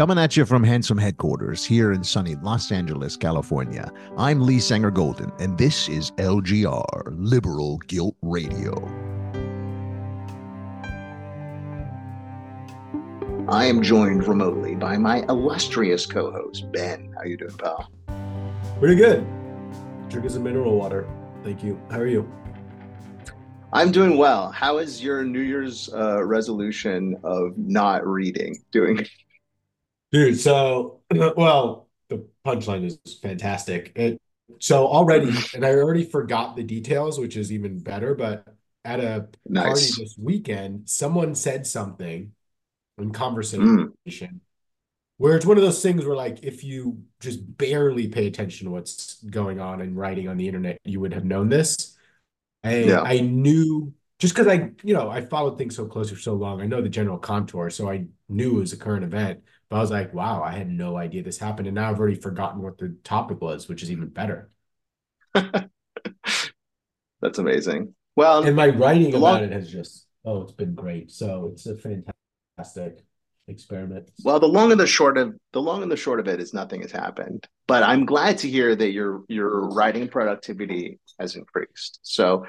Coming at you from Handsome Headquarters here in sunny Los Angeles, California. I'm Lee Sanger Golden, and this is LGR, Liberal Guilt Radio. I am joined remotely by my illustrious co-host, Ben. How are you doing, pal? Pretty good. Drinking some mineral water. Thank you. How are you? I'm doing well. How is your New Year's uh, resolution of not reading doing? Dude, so well, the punchline is fantastic. It, so already, and I already forgot the details, which is even better. But at a Nice. party this weekend, someone said something in conversation hmm. where it's one of those things where, like, if you just barely pay attention to what's going on and writing on the internet, you would have known this. I Yeah. I knew just because I, you know, I followed things so close for so long. I know the general contour, so I knew it was a current event. But I was like, wow, I had no idea this happened, and now I've already forgotten what the topic was, which is even better. That's amazing. Well, And my writing about long- it has just, oh, it's been great. So it's a fantastic experiment. well, the long and the short of the long and the short of it is nothing has happened. But I'm glad to hear that your your writing productivity has increased. So,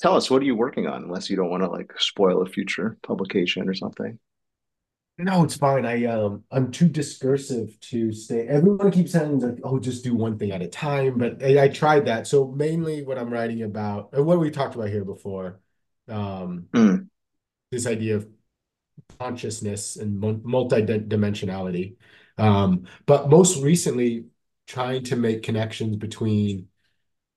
tell us, what are you working on? Unless you don't want to like spoil a future publication or something. No, it's fine. I um I'm too discursive to stay. Everyone keeps saying like, oh, just do one thing at a time. But I, I tried that. So mainly what I'm writing about, and what we talked about here before, um, Mm. this idea of consciousness and mul- multi-dimensionality. Um, but most recently, trying to make connections between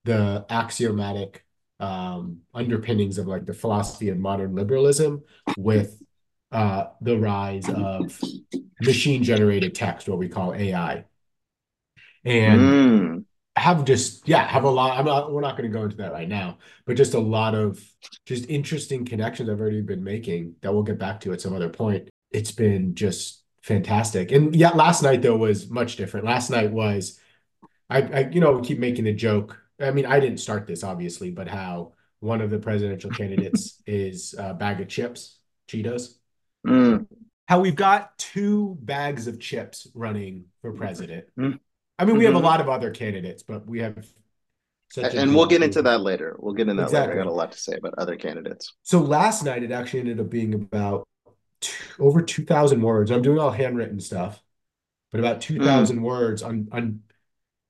the axiomatic um, underpinnings of like the philosophy of modern liberalism with uh, the rise of machine-generated text, what we call AI. And Mm. have just yeah have a lot I'm not we're not going to go into that right now but just a lot of just interesting connections I've already been making that we'll get back to at some other point. It's been just fantastic. And yeah last night though was much different. Last night was I, I you know we keep making the joke. I mean I didn't start this obviously but how one of the presidential candidates is a bag of chips Cheetos Mm. how we've got two bags of chips running for president. Mhm. I mean, we have a Mhm. lot of other candidates, but we have such And we'll get into that later. We'll get into that later. I Exactly. got a lot to say about other candidates. So last night it actually ended up being about t over 2,000 words. I'm doing all handwritten stuff, but about 2,000 words on on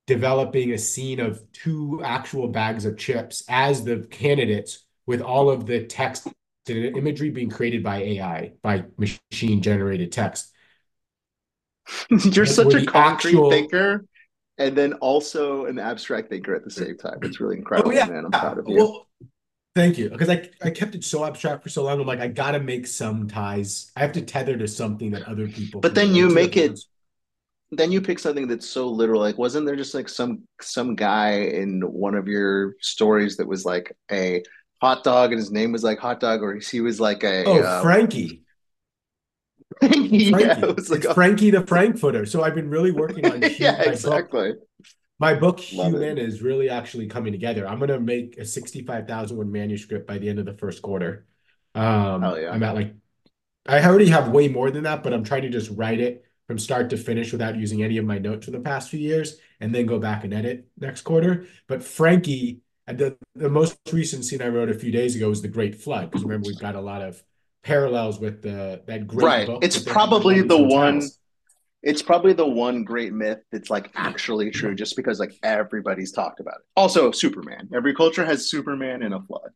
developing a scene of two actual bags of chips as the candidates with all of the text and imagery being created by AI, by machine generated text. You're such a concrete actual- thinker and then also an abstract thinker at the same time. It's really oh, incredible, Oh yeah, man. I'm proud of you. Well, thank you. Because I I kept it so abstract for so long. I'm like, I gotta make some ties. I have to tether to something that other people. But then you make it- then you pick something that's so literal. Like, wasn't there just like some some guy in one of your stories that was like a hot dog and his name was like hot dog, or he was like a Oh, uh, Frankie. yeah, Frankie. it was like Frankie the Frankfurter. So I've been really working on yeah, my book. exactly. My book, Love it. Human, is really actually coming together. I'm gonna make a 65,000 word manuscript by the end of the first quarter. Um, Hell yeah. I'm at like, I already have way more than that, but I'm trying to just write it from start to finish without using any of my notes for the past few years, and then go back and edit next quarter. But Frankie, and the the most recent scene I wrote a few days ago was the Great Flood, because remember we've got a lot of parallels with the that great Right. book. It's probably the one- It's probably the one great myth that's like actually true, just because like everybody's talked about it. Also, Superman. Every culture has Superman in a flood.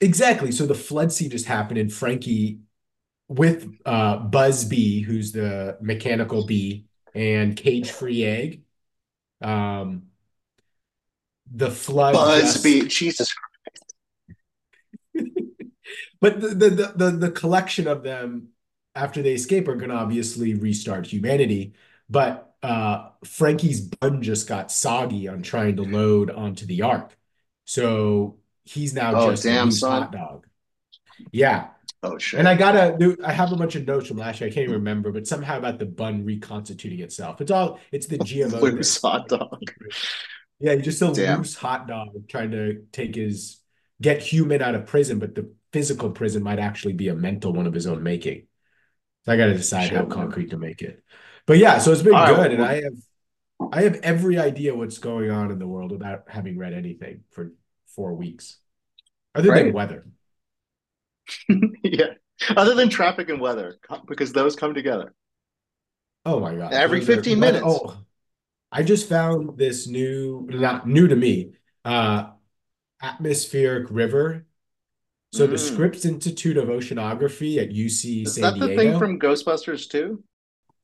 Exactly. So the flood scene just happened, and Frankie with uh who's the mechanical bee, and Cage Free Egg. Um the flood just- Buzzbee, Jesus. but the, the the the collection of them after they escape are gonna obviously restart humanity. But uh Frankie's bun just got soggy on trying to load onto the ark. So he's now Oh, just a damn, loose son. hot dog. Yeah. Oh shit. And I gotta do, I have a bunch of notes from last year. I can't even remember, but somehow about the bun reconstituting itself. It's all, it's the GMO. Loose hot dog. Yeah, he's just a Damn. loose hot dog trying to take his, get human out of prison, but the physical prison might actually be a mental one of his own making. So I gotta decide Shit, how man. concrete to make it. But yeah, so it's been All right, good, and I have I have every idea what's going on in the world without having read anything for four weeks, other than weather. yeah. Other than traffic and weather, because those come together. Oh my God. Every Those 15 weather- minutes. Oh, I just found this new, not new to me, uh, atmospheric river. So the Mm. Scripps Institute of Oceanography at UC Is San that the thing from Ghostbusters too?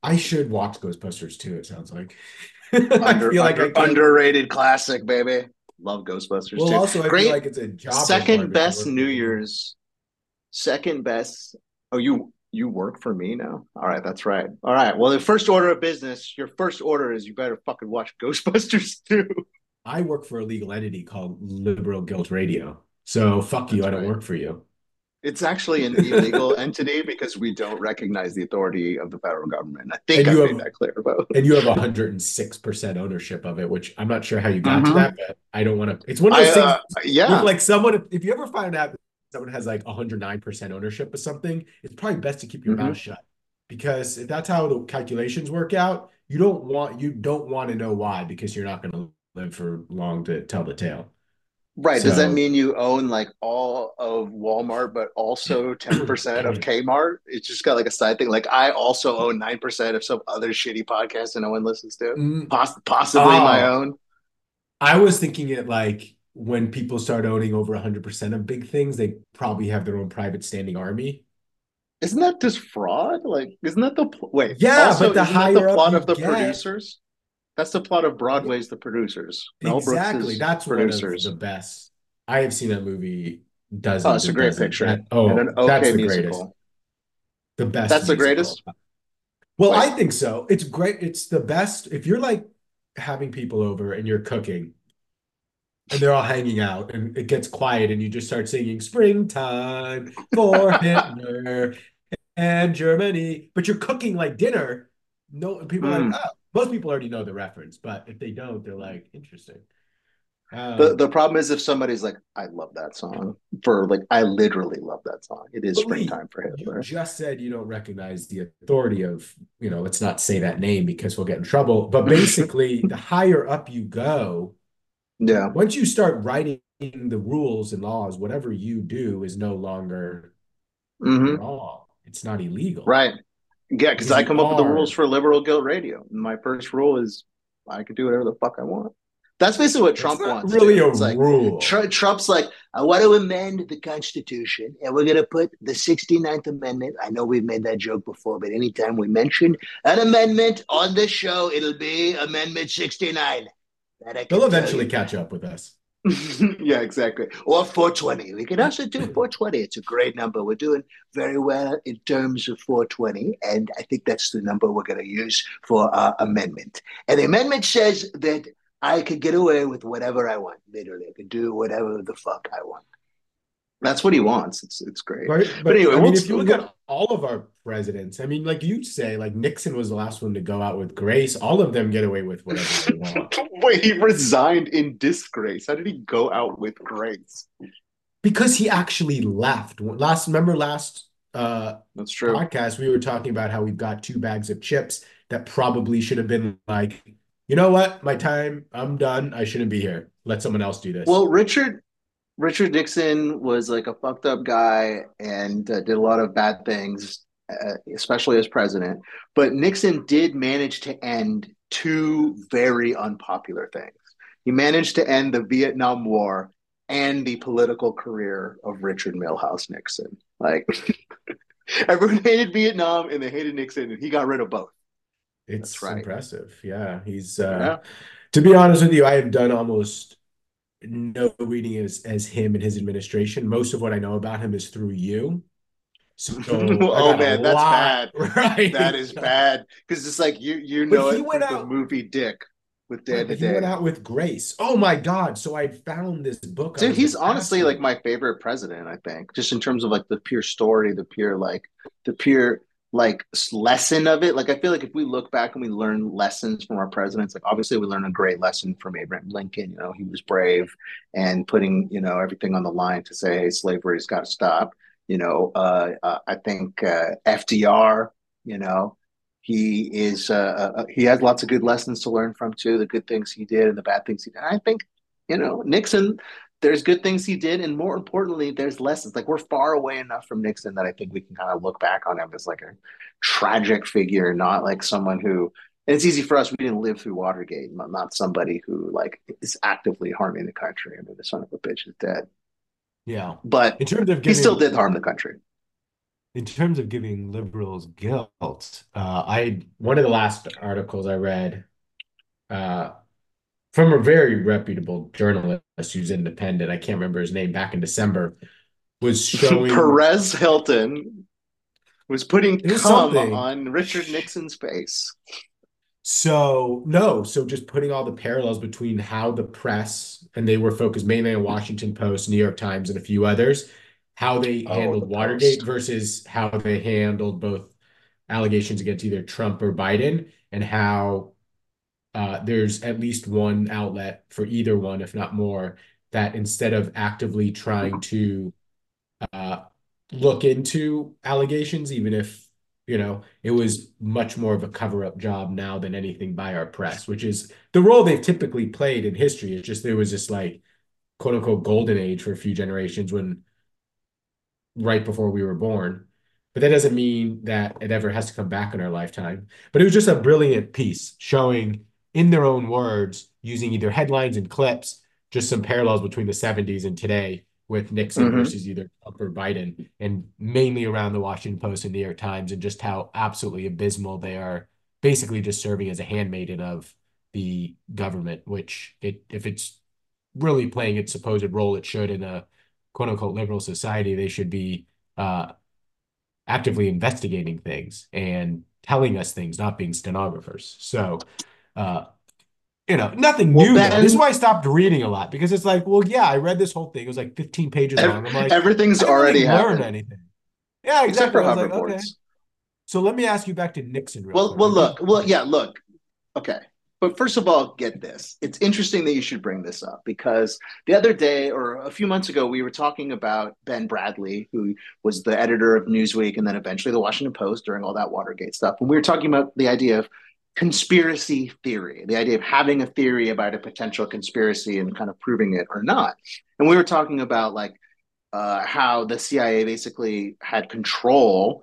I should watch Ghostbusters too, it sounds like. I Under, like under- can't- underrated classic, baby. Love Ghostbusters Well, too. also I Great feel like it's a job second best New. Year's. Second best. Oh, you you work for me now? All right, that's right. All right. Well, the first order of business, your first order is you better fucking watch Ghostbusters too. I work for a legal entity called Liberal Guilt Radio. So fuck you, That's I don't right. work for you. It's actually an illegal entity because we don't recognize the authority of the federal government. I think I made have- that clear about. And you have 106% ownership of it, which I'm not sure how you got to Mhm. that, but I don't want to. It's one of I, those things uh, yeah. like someone, if you ever find out someone has like 109% ownership of something, it's probably best to keep your Mhm. mouth shut. Because if that's how the calculations work out, you don't want you don't want to know why because you're not going to live for long to tell the tale. Right. Does that mean you own like all of Walmart, but also 10% of Kmart? It's just got like a side thing. Like I also own 9% of some other shitty podcast that no one listens to. Mm, Poss- possibly my Oh. own. I was thinking it like when people start owning over 100% of big things, they probably have their own private standing army. Isn't that just fraud? Like, isn't that the pl- wait? Yeah, also, but the higher the plot of the get- producers? That's the plot of Broadway's The Producers. Mel Exactly. That's producers. the best. I have seen that movie dozens. Oh, it's a great picture. That- oh, and an okay that's the musical. greatest. The best. That's the greatest? Well, Wait. I think so. It's great. It's the best. If you're like having people over and you're cooking and they're all hanging out and it gets quiet and you just start singing springtime for Hitler and Germany, but you're cooking like dinner. No, people are like, Mm. oh, most people already know the reference, but if they don't, they're like, interesting. Um, The the problem is if somebody's like, I love that song for like I literally love that song. It is springtime for You Hitler. just said you don't recognize the authority of, you know, let's not say that name because we'll get in trouble. But basically, the higher up you go, Yeah. once you start writing the rules and laws, whatever you do is no longer hmm wrong. It's not illegal. Right. Yeah, because I come up with the rules for Liberal Guilt Radio. My first rule is I can do whatever the fuck I want. That's basically what Trump wants. really a It's like rule. Tr- Trump's like, I want to amend the Constitution, and we're going to put the 69th Amendment. I know we've made that joke before, but anytime we mention an amendment on this show, it'll be Amendment 69. That I can They'll eventually catch up with us. yeah, exactly. Or 420. We can also do 420. It's a great number. We're doing very well in terms of 420, and I think that's the number we're going to use for our amendment. And the amendment says that I could get away with whatever I want. Literally, I could do whatever the fuck I want. That's what he wants. It's it's great. Right? But anyway, I mean, we'll- if you look at all of our presidents, I mean, like you say, like Nixon was the last one to go out with grace. All of them get away with whatever they want. Wait, he resigned in disgrace. How did he go out with grace? Because he actually left. Last, remember last uh That's true. podcast, we were talking about how we've got two bags of chips that probably should have been like, you know what? My time, I'm done. I shouldn't be here. Let someone else do this. Well, Richard Richard Nixon was like a fucked up guy and uh, did a lot of bad things, uh, especially as president. But Nixon did manage to end two very unpopular things. He managed to end the Vietnam War and the political career of Richard Milhous Nixon. Like everyone hated Vietnam and they hated Nixon, and he got rid of both. it's right. impressive. Yeah, he's uh Yeah. to be honest with you, I have done almost no reading as as him and his administration. Most of what I know about him is through you. So Oh, man, that's lot- right? That is bad because it's like you you know he it went from the out- movie Dick with Dan he went out with Grace. Oh my God. So I found this book. Dude, he's honestly "That's like my favorite president, I think, just in terms of like the pure story, the pure like the pure like lesson of it. Like I feel like if we look back and we learn lessons from our presidents, like obviously we learn a great lesson from Abraham Lincoln. You know, he was brave and putting, you know, everything on the line to say, hey, slavery's got to stop. You know, uh, uh, I think uh, FDR, you know, He is uh, uh, uh, he has lots of good lessons to learn from too, the good things he did and the bad things he did. I think you know Nixon. There's good things he did, and more importantly, there's lessons. Like we're far away enough from Nixon that I think we can kind of look back on him as like a tragic figure, not like someone who. And it's easy for us. We didn't live through Watergate, not, not somebody who like is actively harming the country. I mean, the son of a bitch is dead. Yeah, but in terms of giving, he still did harm the country in terms of giving liberals guilt, uh, I one of the last articles I read uh, from a very reputable journalist who's independent, I can't remember his name, back in December, was showing Perez Hilton was putting cum something. on Richard Nixon's face. So no, so just putting all the parallels between how the press and they were focused mainly on Washington Post, New York Times, and a few others how they oh, handled the Watergate versus how they handled both allegations against either Trump or Biden, and how uh, there's at least one outlet for either one, if not more, that instead of actively trying to uh, look into allegations, even if you know it was much more of a cover-up job now than anything by our press, which is the role they've typically played in history. It's just there was this like quote unquote golden age for a few generations when right before we were born. But that doesn't mean that it ever has to come back in our lifetime. But it was just a brilliant piece showing, in their own words, using either headlines and clips, just some parallels between the 70s and today with Nixon mm-hmm. versus either Trump or Biden, and mainly around the Washington Post and New York Times, and just how absolutely abysmal they are, basically just serving as a handmaiden of the government, which it if it's really playing its supposed role it should in a quote unquote liberal society, they should be uh, actively investigating things and telling us things, not being stenographers. So, uh, you know, nothing well, new. Ben, this is why I stopped reading a lot because it's like, well, yeah, I read this whole thing. It was like 15 pages long. I'm like, everything's already really learn anything. Yeah, exactly. Like, okay. So let me ask you back to Nixon. well, quick. well, look, well, yeah, look. Okay, but first of all, get this. It's interesting that you should bring this up because the other day or a few months ago, we were talking about Ben Bradlee, who was the editor of Newsweek and then eventually the Washington Post during all that Watergate stuff. And we were talking about the idea of conspiracy theory, the idea of having a theory about a potential conspiracy and kind of proving it or not. And we were talking about like uh, how the CIA basically had control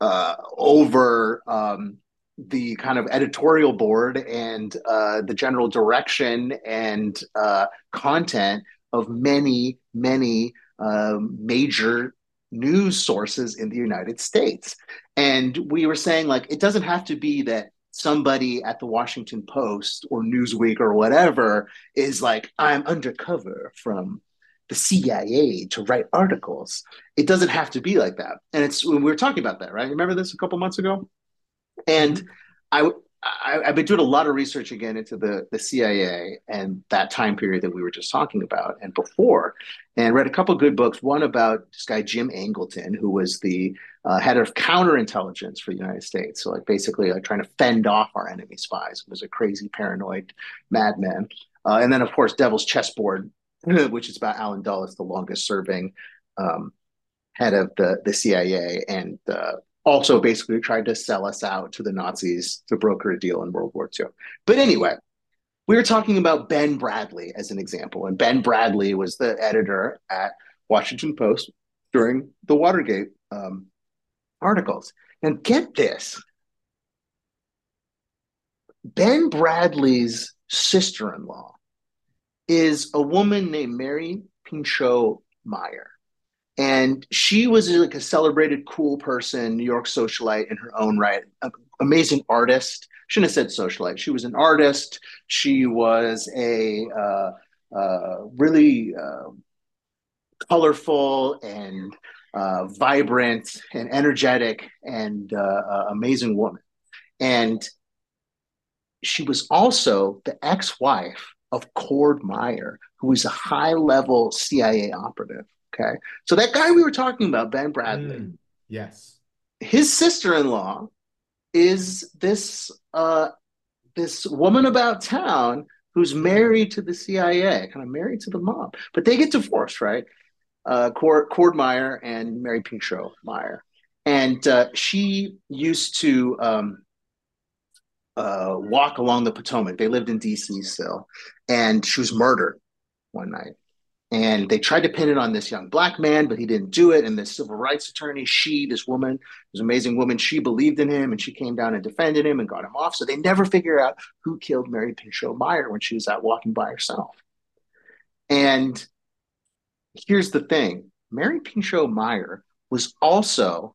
uh, over. Um, the kind of editorial board and uh, the general direction and uh, content of many, many uh, major news sources in the United States. And we were saying, like, it doesn't have to be that somebody at the Washington Post or Newsweek or whatever is like, I'm undercover from the CIA to write articles. It doesn't have to be like that. And it's when we were talking about that, right? Remember this a couple months ago? And mm-hmm. I, I have been doing a lot of research again into the the CIA and that time period that we were just talking about and before, and read a couple good books. One about this guy Jim Angleton, who was the uh, head of counterintelligence for the United States. So like basically like trying to fend off our enemy spies. He was a crazy paranoid madman. Uh, and then of course Devil's Chessboard, which is about Allen Dulles, the longest serving um, head of the the CIA and uh, also basically tried to sell us out to the Nazis to broker a deal in World War II. But anyway, we were talking about Ben Bradlee as an example, and Ben Bradlee was the editor at Washington Post during the Watergate um, articles. And get this Ben Bradlee's sister in law is a woman named Mary Pinchot Meyer. And she was like a celebrated, cool person, New York socialite in her own right, amazing artist. Shouldn't have said socialite. She was an artist. She was a uh, uh, really uh, colorful and uh, vibrant and energetic and uh, uh, amazing woman. And she was also the ex-wife of Cord Meyer, who was a high-level CIA operative. Okay. So that guy we were talking about, Ben Bradlee. Mm, yes. His sister-in-law is this uh this woman about town who's married to the CIA, kind of married to the mob. But they get divorced, right? Uh Cord, Cord Meyer and Mary Pinchot Meyer. and uh, she used to um, uh, walk along the Potomac. They lived in D.C. still, and she was murdered one night. And they tried to pin it on this young black man, but he didn't do it. And this civil rights attorney, she, this woman, this amazing woman, she believed in him and she came down and defended him and got him off. So they never figure out who killed Mary Pinchot Meyer when she was out walking by herself. And here's the thing Mary Pinchot Meyer was also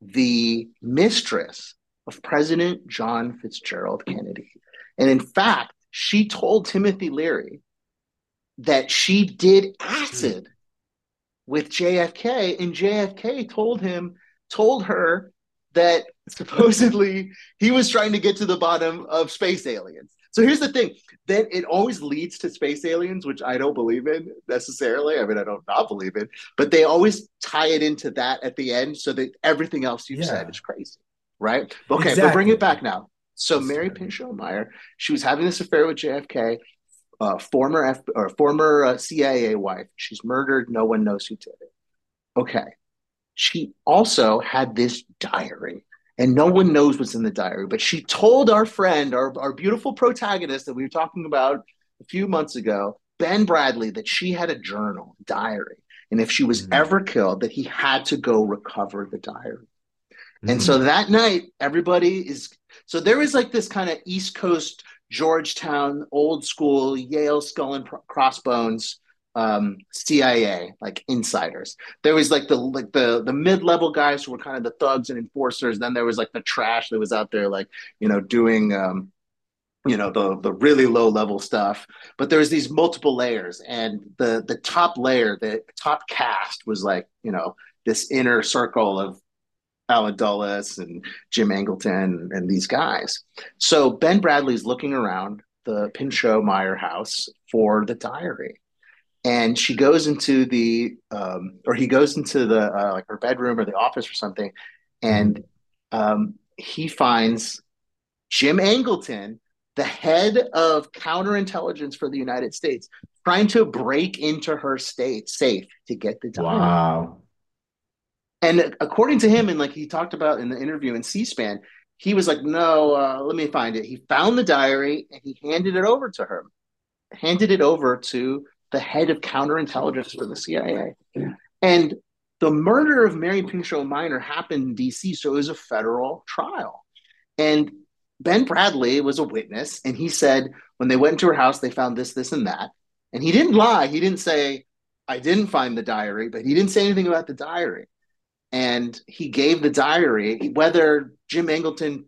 the mistress of President John Fitzgerald Kennedy. And in fact, she told Timothy Leary that she did hmm. acid with JFK, and JFK told him, told her that supposedly he was trying to get to the bottom of space aliens. So here's the thing: then it always leads to space aliens, which I don't believe in necessarily. I mean, I don't not believe in, but they always tie it into that at the end, so that everything else you've yeah. said is crazy, right? Okay, exactly. but bring it back now. So Mary Pinchot Meyer, she was having this affair with JFK, uh, former F or former uh, CIA wife. She's murdered. No one knows who did it. Okay. She also had this diary and no one knows what's in the diary. But she told our friend, our, our beautiful protagonist that we were talking about a few months ago, Ben Bradlee, that she had a journal, diary. And if she was mm-hmm. ever killed, that he had to go recover the diary. Mm-hmm. And so that night, everybody is so there is like this kind of East Coast Georgetown, old school Yale skull and crossbones um, CIA, like insiders. There was like the like the the mid level guys who were kind of the thugs and enforcers. Then there was like the trash that was out there, like you know, doing um, you know the the really low level stuff. But there was these multiple layers, and the the top layer, the top cast was like you know this inner circle of Allen Dulles and Jim Angleton and, these guys. So Ben Bradlee's looking around the Pinchot Meyer house for the diary and she goes into the um, or he goes into the uh, like her bedroom or the office or something and um, he finds jim angleton the head of counterintelligence for the united states trying to break into her state safe to get the diary. wow and according to him and like he talked about in the interview in c-span he was like no uh, let me find it he found the diary and he handed it over to her handed it over to the head of counterintelligence for the CIA. And the murder of Mary Pinchot Meyer happened in DC, so it was a federal trial. And Ben Bradlee was a witness, and he said when they went into her house, they found this, this, and that. And he didn't lie. He didn't say, I didn't find the diary, but he didn't say anything about the diary. And he gave the diary, whether Jim Angleton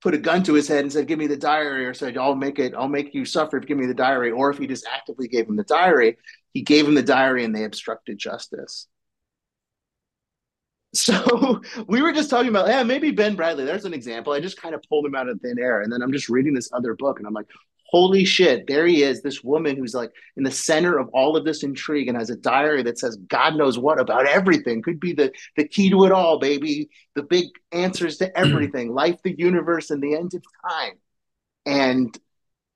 put a gun to his head and said, "Give me the diary," or said, "I'll make it. I'll make you suffer. If you give me the diary." Or if he just actively gave him the diary, he gave him the diary, and they obstructed justice. So we were just talking about, yeah, maybe Ben Bradlee. There's an example. I just kind of pulled him out of thin air, and then I'm just reading this other book, and I'm like, holy shit, there he is, this woman who's like in the center of all of this intrigue and has a diary that says God knows what about everything. Could be the, the key to it all, baby. The big answers to hmm. everything, life, the universe, and the end of time. And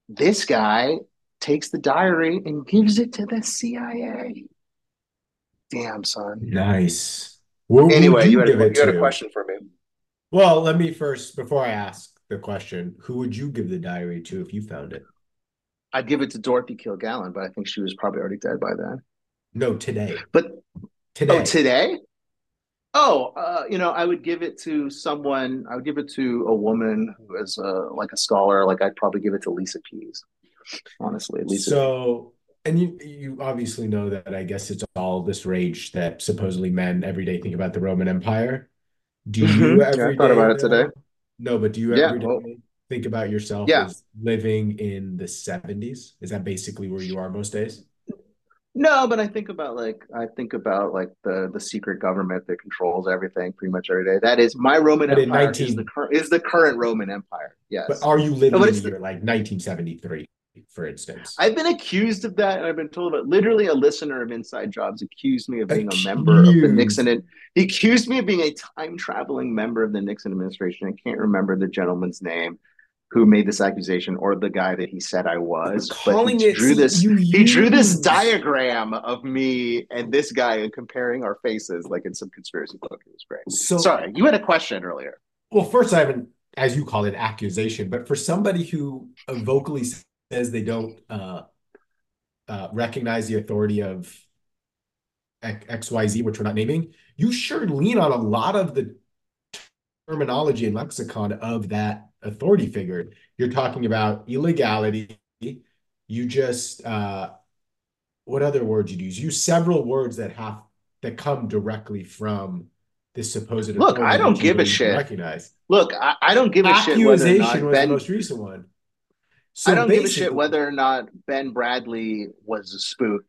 this guy takes the diary and gives it to the CIA. Damn, son. Nice. What anyway, you, had, a, you had a question for me. Well, let me first, before I ask, the question, who would you give the diary to if you found it? I'd give it to Dorothy Kilgallen, but I think she was probably already dead by then. No, today. But today. Oh, today? Oh, uh, you know, I would give it to someone. I would give it to a woman who is uh, like a scholar. Like I'd probably give it to Lisa Pease. Honestly, Lisa. So, and you you obviously know that I guess it's all this rage that supposedly men every day think about the Roman Empire. Do you mm-hmm. yeah, I thought about it today. No, but do you ever yeah, well, think about yourself yeah. as living in the 70s? Is that basically where you are most days? No, but I think about like I think about like the the secret government that controls everything pretty much every day. That is my Roman but Empire 19... is the current is the current Roman Empire. Yes. But are you living no, in the year like 1973? For instance. I've been accused of that, and I've been told about literally a listener of Inside Jobs accused me of being accused. a member of the Nixon. And he accused me of being a time traveling member of the Nixon administration. I can't remember the gentleman's name, who made this accusation or the guy that he said I was. Calling but he it- drew this you he drew this diagram of me and this guy and comparing our faces like in some conspiracy book. It was great. So Sorry, you had a question earlier. Well, first, I haven't, as you call it, accusation, but for somebody who vocally says they don't uh, uh, recognize the authority of XYZ, which we're not naming, you sure lean on a lot of the terminology and lexicon of that authority figure. You're talking about illegality. You just, uh, what other words you use? Use several words that have that come directly from this supposed Look, I don't give a shit. Recognize. Look, I, I don't give a shit Accusation was Ben the most recent one. So I don't give a shit whether or not Ben Bradlee was a spook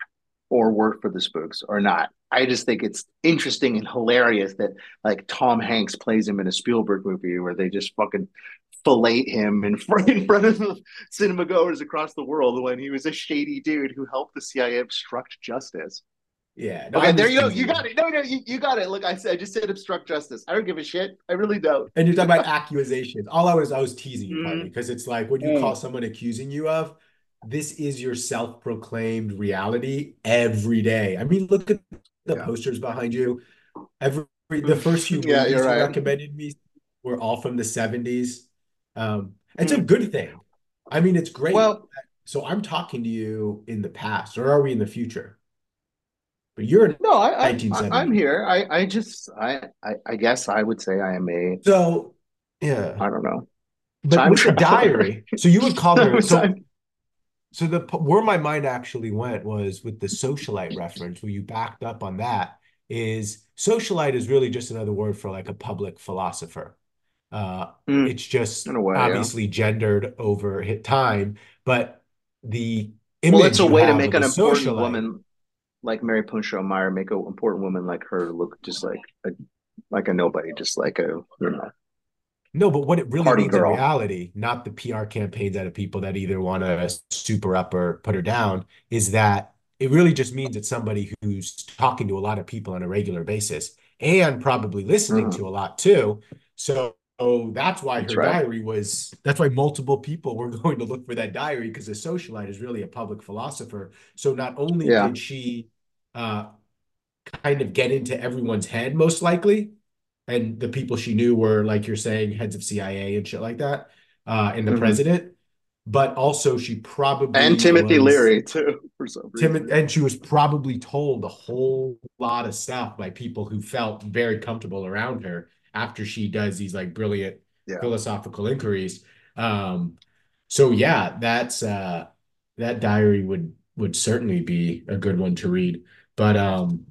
or worked for the spooks or not. I just think it's interesting and hilarious that like Tom Hanks plays him in a Spielberg movie where they just fucking fillet him in front in front of cinema goers across the world when he was a shady dude who helped the CIA obstruct justice. Yeah. no, Okay, there you go. You got it. No, no, you, you got it. Look, I said I just said obstruct justice. I don't give a shit. I really don't. And you're talking about accusations. All I was I was teasing you partly because it's like what you Mm. call someone accusing you of. This is your self-proclaimed reality every day. I mean, look at the Yeah. posters behind you. Every the first few Yeah, movies you're right. recommended me were all from the 70s. Um, it's a Mm. good thing. I mean, it's great. Well, So I'm talking to you in the past, or are we in the future? But you're no, I, I, 1970. I I'm here. I, I just I, I I guess I would say I am a so yeah. I don't know. But Time with the diary, so you would call her. So, so the where my mind actually went was with the socialite reference, where you backed up on that. Is socialite is really just another word for like a public philosopher. Uh, Mm. it's just In a way, yeah. obviously gendered over hit time, but the image Well, it's a way to make an a important socialite- woman like Mary Pinchot Meyer make an important woman like her look just like a like a nobody, just like a you know. No, but what it really Party means girl. in reality, not the PR campaigns out of people that either want to super up or put her down, is that it really just means it's somebody who's talking to a lot of people on a regular basis and probably listening Mhm. to a lot too. So, so that's why That's her right. diary was, that's why multiple people were going to look for that diary because a socialite is really a public philosopher. So not only Yeah. did she uh, kind of get into everyone's head, most likely, and the people she knew were like you're saying heads of CIA and shit like that, uh, and the Mhm. president. But also, she probably And Timothy was- Leary too, for some reason. Tim, and she was probably told a whole lot of stuff by people who felt very comfortable around her after she does these like brilliant Yeah. philosophical inquiries. Um, so yeah, that's uh, that diary would would certainly be a good one to read. But um,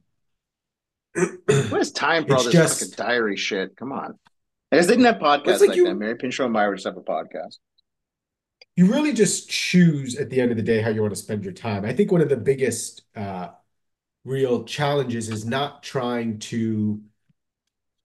What is time for all this just- fucking diary shit? Come on. I they didn't have podcasts like like you- that. Mary Pinchot and Meyer just have a podcast. you really just choose at the end of the day how you want to spend your time. I think one of the biggest uh, real challenges is not trying to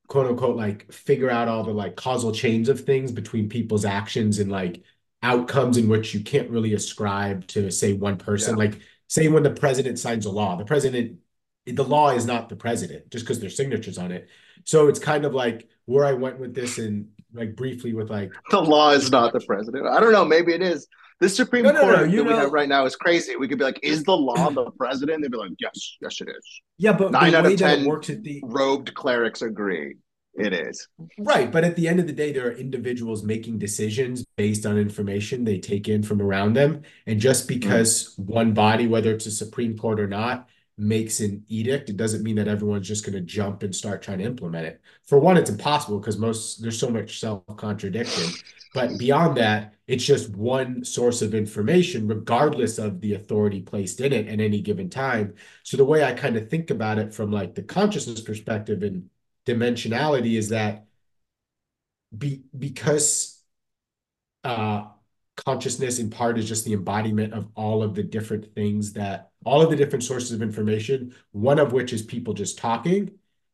quote unquote like figure out all the like causal chains of things between people's actions and like outcomes in which you can't really ascribe to say one person. Yeah. Like say when the president signs a law, the president the law is not the president just because there's signatures on it. So it's kind of like where I went with this and like briefly with like The law is not the president. I don't know. Maybe it is. The Supreme No, no, Court you that we have right now is crazy. We could be like, is the law the president? They'd be like, yes, yes, it is. yeah, but Nine out of that 10 works at the Robed clerics agree. It is. Right, but at the end of the day, there are individuals making decisions based on information they take in from around them. And just mm-hmm. because one body, whether it's a Supreme Court or not, makes an edict, it doesn't mean that everyone's just going to jump and start trying to implement it. For one, it's impossible because most there's so much self-contradiction. But beyond that, it's just one source of information, regardless of the authority placed in it at any given time. So the way I kind of think about it from like the consciousness perspective and dimensionality is that be because uh consciousness in part is just the embodiment of all of the different things that all of the different sources of information one of which is people just talking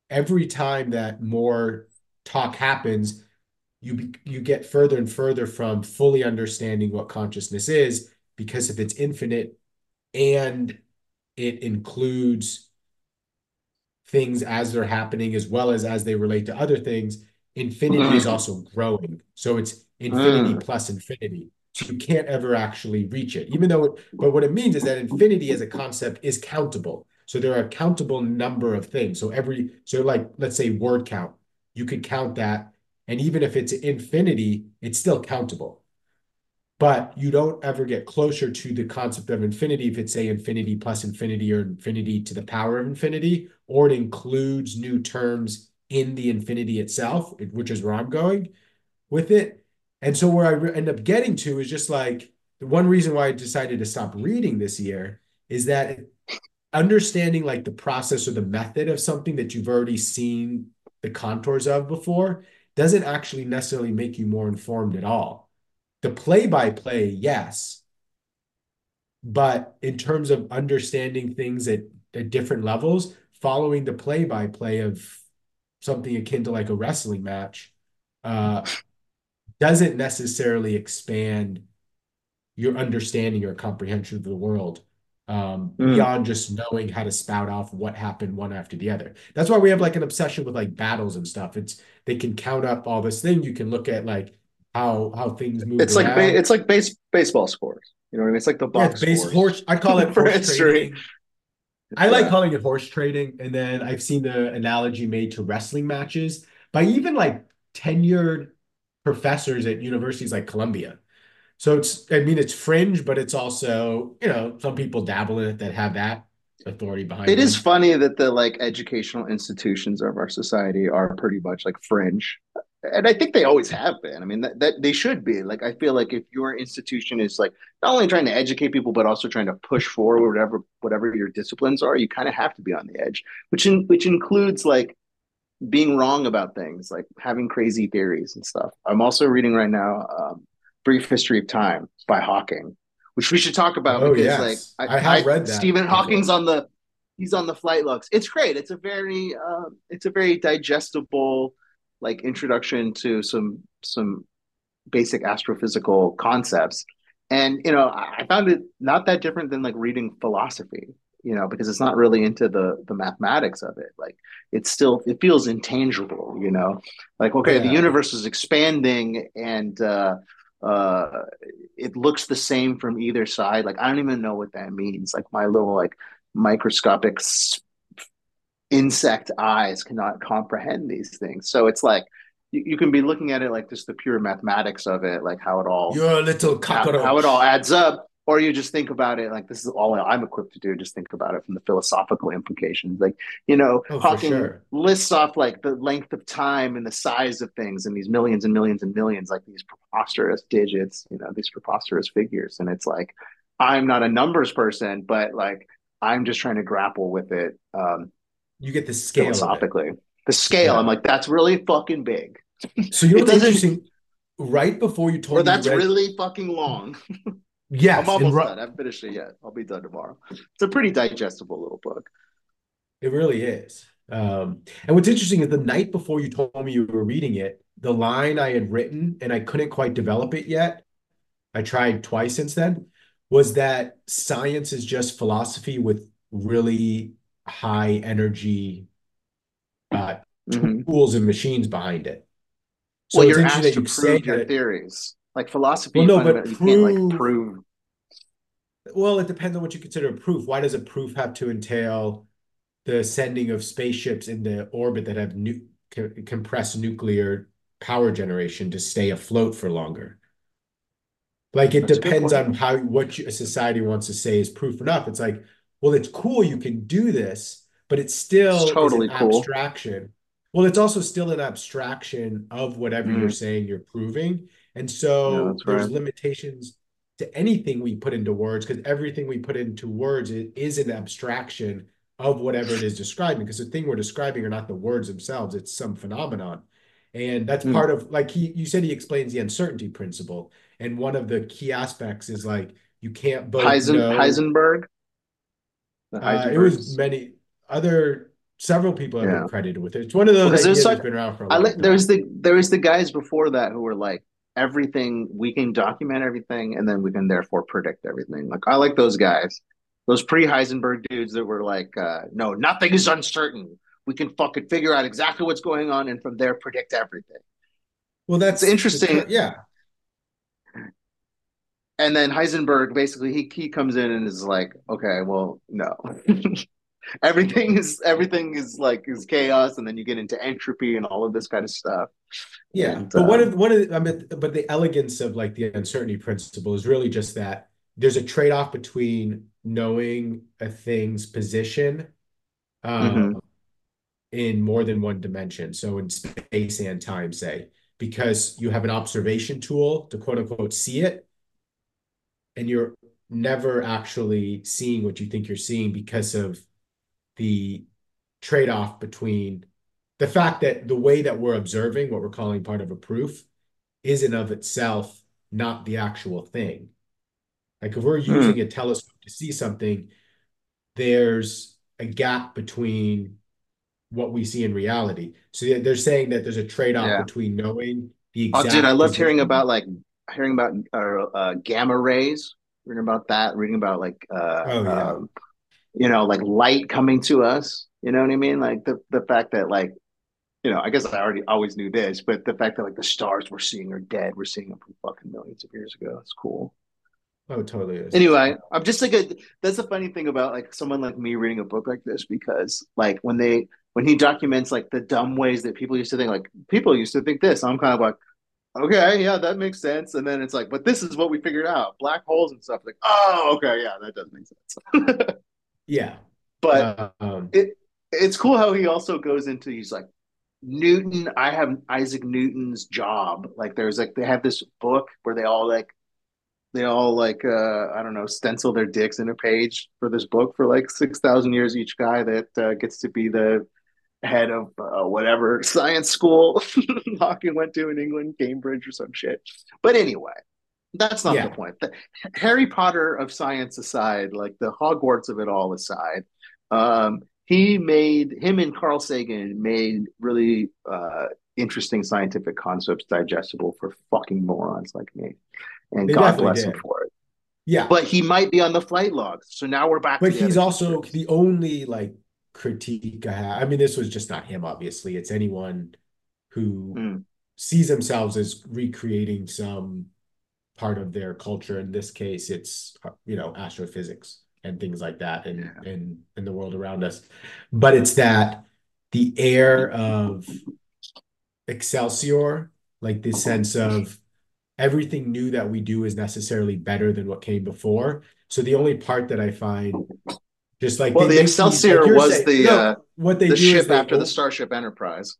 every time that more talk happens you you get further and further from fully understanding what consciousness is because if it's infinite and it includes things as they're happening as well as as they relate to other things infinity is mm-hmm. also growing. So it's infinity mm. plus infinity. So you can't ever actually reach it, even though it, but what it means is that infinity as a concept is countable. So there are a countable number of things. So every, so like, let's say word count, you could count that. And even if it's infinity, it's still countable. But you don't ever get closer to the concept of infinity if it's say infinity plus infinity or infinity to the power of infinity, or it includes new terms in the infinity itself, which is where I'm going with it. And so where I end up getting to is just like the one reason why I decided to stop reading this year is that understanding like the process or the method of something that you've already seen the contours of before doesn't actually necessarily make you more informed at all. The play by play, yes. But in terms of understanding things at, at different levels, following the play by play of something akin to like a wrestling match uh, doesn't necessarily expand your understanding or comprehension of the world um, mm. beyond just knowing how to spout off what happened one after the other. That's why we have like an obsession with like battles and stuff. It's they can count up all this thing. You can look at like how how things move. It's around. like ba- it's like base baseball scores. You know what I mean? It's like the box. Yeah, base horse. I call it horse trading. I like calling it horse trading, and then I've seen the analogy made to wrestling matches by even like tenured professors at universities like Columbia. So it's, I mean, it's fringe, but it's also, you know, some people dabble in it that have that authority behind it. It is funny that the like educational institutions of our society are pretty much like fringe. And I think they always have been. I mean, that, that they should be. Like, I feel like if your institution is like not only trying to educate people, but also trying to push forward whatever whatever your disciplines are, you kind of have to be on the edge, which in, which includes like being wrong about things, like having crazy theories and stuff. I'm also reading right now um, Brief History of Time by Hawking, which we should talk about oh, because yes. like I, I have I, read that. Stephen Hawking's on the he's on the flight looks. It's great. It's a very uh, it's a very digestible like introduction to some some basic astrophysical concepts. And you know, I found it not that different than like reading philosophy you know because it's not really into the the mathematics of it. Like it's still it feels intangible you know? Like okay yeah. the universe is expanding and uh uh it looks the same from either side. Like i don't even know what that means. Like my little like microscopic insect eyes cannot comprehend these things. So it's like you, you, can be looking at it like just the pure mathematics of it like how it all you're a little cockroach. How, how it all adds up or you just think about it like this is all I'm equipped to do. Just think about it from the philosophical implications. Like, you know, oh, Hawking sure. lists off like the length of time and the size of things and these millions and millions and millions, like these preposterous digits, you know, these preposterous figures. And it's like, I'm not a numbers person, but like I'm just trying to grapple with it. Um, you get the scale philosophically. The scale, yeah. I'm like, that's really fucking big. So you're interesting? Right before you told me, that's read... really fucking long. Yes, I'm almost done. I haven't finished it yet. I'll be done tomorrow. It's a pretty digestible little book. It really is. Um, and what's interesting is the night before you told me you were reading it, the line I had written and I couldn't quite develop it yet. I tried twice since then. Was that science is just philosophy with really high energy uh, mm-hmm. tools and machines behind it. So well, you're asked to prove your that, theories. Like philosophy, well, no, but prove, you can't like prove. Well, it depends on what you consider a proof. Why does a proof have to entail the sending of spaceships into orbit that have nu- compressed nuclear power generation to stay afloat for longer? Like it That's depends on how what you, a society wants to say is proof enough. It's like, well, it's cool you can do this, but it's still it's totally an cool. abstraction. Well, it's also still an abstraction of whatever mm. you're saying you're proving. And so yeah, there's right. limitations to anything we put into words because everything we put into words is an abstraction of whatever it is describing because the thing we're describing are not the words themselves it's some phenomenon and that's mm. part of like he you said he explains the uncertainty principle and one of the key aspects is like you can't both Heisen, know, heisenberg uh, it was many other several people have yeah. been credited with it it's one of those ideas that's been around for a long like, there was the there was the guys before that who were like everything we can document everything and then we can therefore predict everything like i like those guys those pre-heisenberg dudes that were like uh, no nothing is uncertain we can fucking figure out exactly what's going on and from there predict everything Well, that's it's interesting. Yeah. And then Heisenberg basically he he comes in and is like, okay, well, no. everything is everything is like is chaos and then you get into entropy and all of this kind of stuff yeah and, but uh, one of one of i mean but the elegance of like the uncertainty principle is really just that there's a trade-off between knowing a thing's position um, mm-hmm. in more than one dimension so in space and time say because you have an observation tool to quote unquote see it and you're never actually seeing what you think you're seeing because of the trade-off between the fact that the way that we're observing what we're calling part of a proof is in of itself not the actual thing. Like if we're using mm. a telescope to see something, there's a gap between what we see in reality. So they're saying that there's a trade-off yeah. between knowing the exact. Oh, dude, I loved hearing about like hearing about uh, uh, gamma rays. Reading about that. Reading about like uh, oh, yeah. You know, like light coming to us. You know what I mean? Like the the fact that like, you know, I guess I already always knew this, but the fact that like the stars we're seeing are dead, we're seeing them from fucking millions of years ago. It's cool. Oh, totally is. Anyway, I'm just like a. That's the funny thing about like someone like me reading a book like this because like when they when he documents like the dumb ways that people used to think like people used to think this, I'm kind of like, okay, yeah, that makes sense. And then it's like, but this is what we figured out: black holes and stuff. Like, oh, okay, yeah, that does make sense. Yeah. But um, it it's cool how he also goes into he's like Newton, I have Isaac Newton's job. Like there's like they have this book where they all like they all like uh I don't know stencil their dicks in a page for this book for like six thousand years each guy that uh, gets to be the head of uh, whatever science school Hawking went to in England, Cambridge or some shit. But anyway, that's not yeah. the point. The, Harry Potter of science aside, like the Hogwarts of it all aside, um, he made him and Carl Sagan made really uh, interesting scientific concepts digestible for fucking morons like me. And they God bless did. him for it. Yeah, but he might be on the flight logs. So now we're back. But he's also the only like critique I have. I mean, this was just not him. Obviously, it's anyone who mm. sees themselves as recreating some part of their culture. In this case, it's you know astrophysics and things like that, and yeah. the world around us. But it's that the air of Excelsior, like this sense of everything new that we do is necessarily better than what came before. So the only part that I find just like well, the Excelsior like was saying, the no, uh, what they the ship after the Starship Enterprise.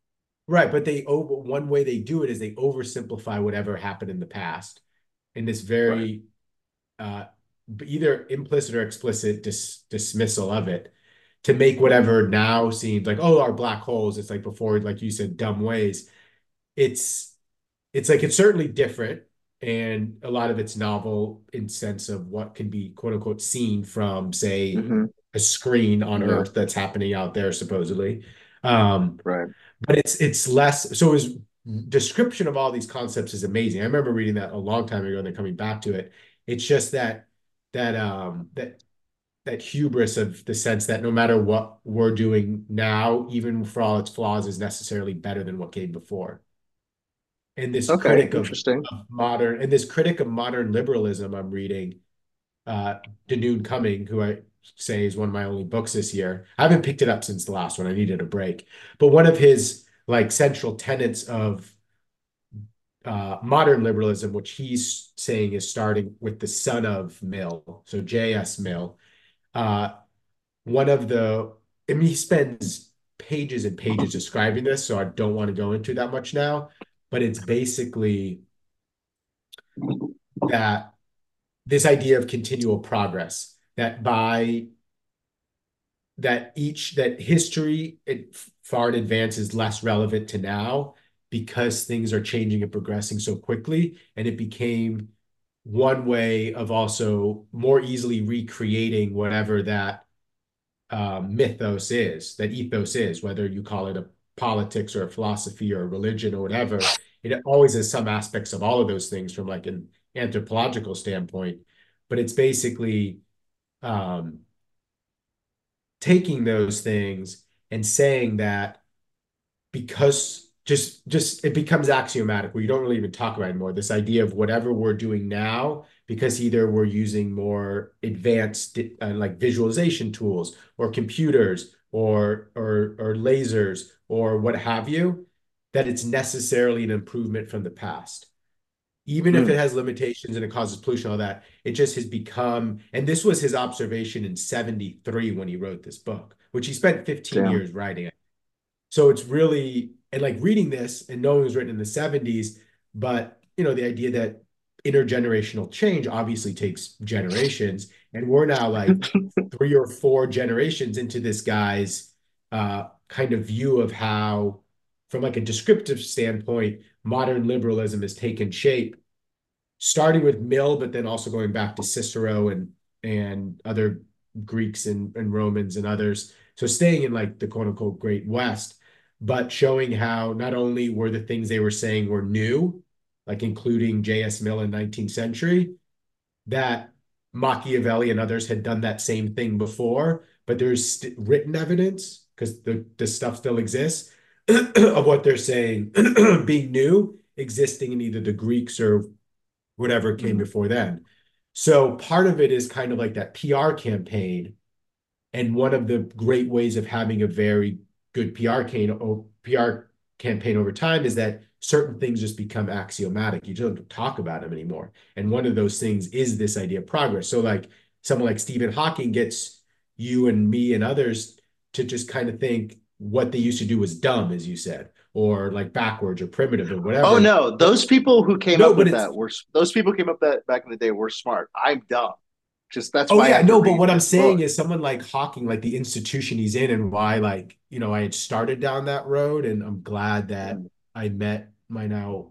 Right, but they over one way they do it is they oversimplify whatever happened in the past in this very right. uh, either implicit or explicit dis- dismissal of it to make whatever now seems like oh our black holes it's like before like you said dumb ways it's it's like it's certainly different and a lot of it's novel in sense of what can be quote unquote seen from say mm-hmm. a screen on yeah. earth that's happening out there supposedly um right but it's it's less so is description of all these concepts is amazing. I remember reading that a long time ago and then coming back to it. It's just that that um that that hubris of the sense that no matter what we're doing now, even for all its flaws, is necessarily better than what came before. And this okay, critic of, of, modern and this critic of modern liberalism I'm reading, uh Denoon Cumming, who I say is one of my only books this year. I haven't picked it up since the last one. I needed a break. But one of his like central tenets of uh, modern liberalism, which he's saying is starting with the son of Mill, so J.S. Mill. Uh, one of the, I mean, he spends pages and pages describing this, so I don't want to go into that much now, but it's basically that this idea of continual progress, that by that each that history it, far in advance is less relevant to now because things are changing and progressing so quickly. And it became one way of also more easily recreating whatever that um, mythos is that ethos is whether you call it a politics or a philosophy or a religion or whatever. It always has some aspects of all of those things from like an anthropological standpoint. But it's basically um, taking those things and saying that because just just it becomes axiomatic where you don't really even talk about anymore. This idea of whatever we're doing now, because either we're using more advanced uh, like visualization tools or computers or or or lasers or what have you, that it's necessarily an improvement from the past. Even mm. if hmm. it has limitations and it causes pollution, all that, it just has become, and this was his observation in 73 when he wrote this book, which he spent 15 Damn. years writing. it So it's really and like reading this and knowing it was written in the 70s, but you know, the idea that intergenerational change obviously takes generations. And we're now like three or four generations into this guy's uh, kind of view of how, from like a descriptive standpoint, modern liberalism has taken shape, starting with Mill, but then also going back to Cicero and and other Greeks and, and Romans and others. So staying in like the quote unquote Great West but showing how not only were the things they were saying were new, like including J.S. Mill in 19th century, that Machiavelli and others had done that same thing before, but there's written evidence because the, the stuff still exists of what they're saying being new, existing in either the Greeks or whatever came mm-hmm. before then. So part of it is kind of like that PR campaign. And one of the great ways of having a very good PR campaign, PR campaign over time is that certain things just become axiomatic. You don't talk about them anymore. And one of those things is this idea of progress. So like someone like Stephen Hawking gets you and me and others to just kind of think what they used to do was dumb, as you said, or like backwards or primitive or whatever. Oh no, those people who came no, up with that were those people came up that back in the day were smart. I'm dumb. Just that's oh yeah no but what i'm saying is someone like hawking like the institution he's in and why like you know i had started down that road and i'm glad that mm. i met my now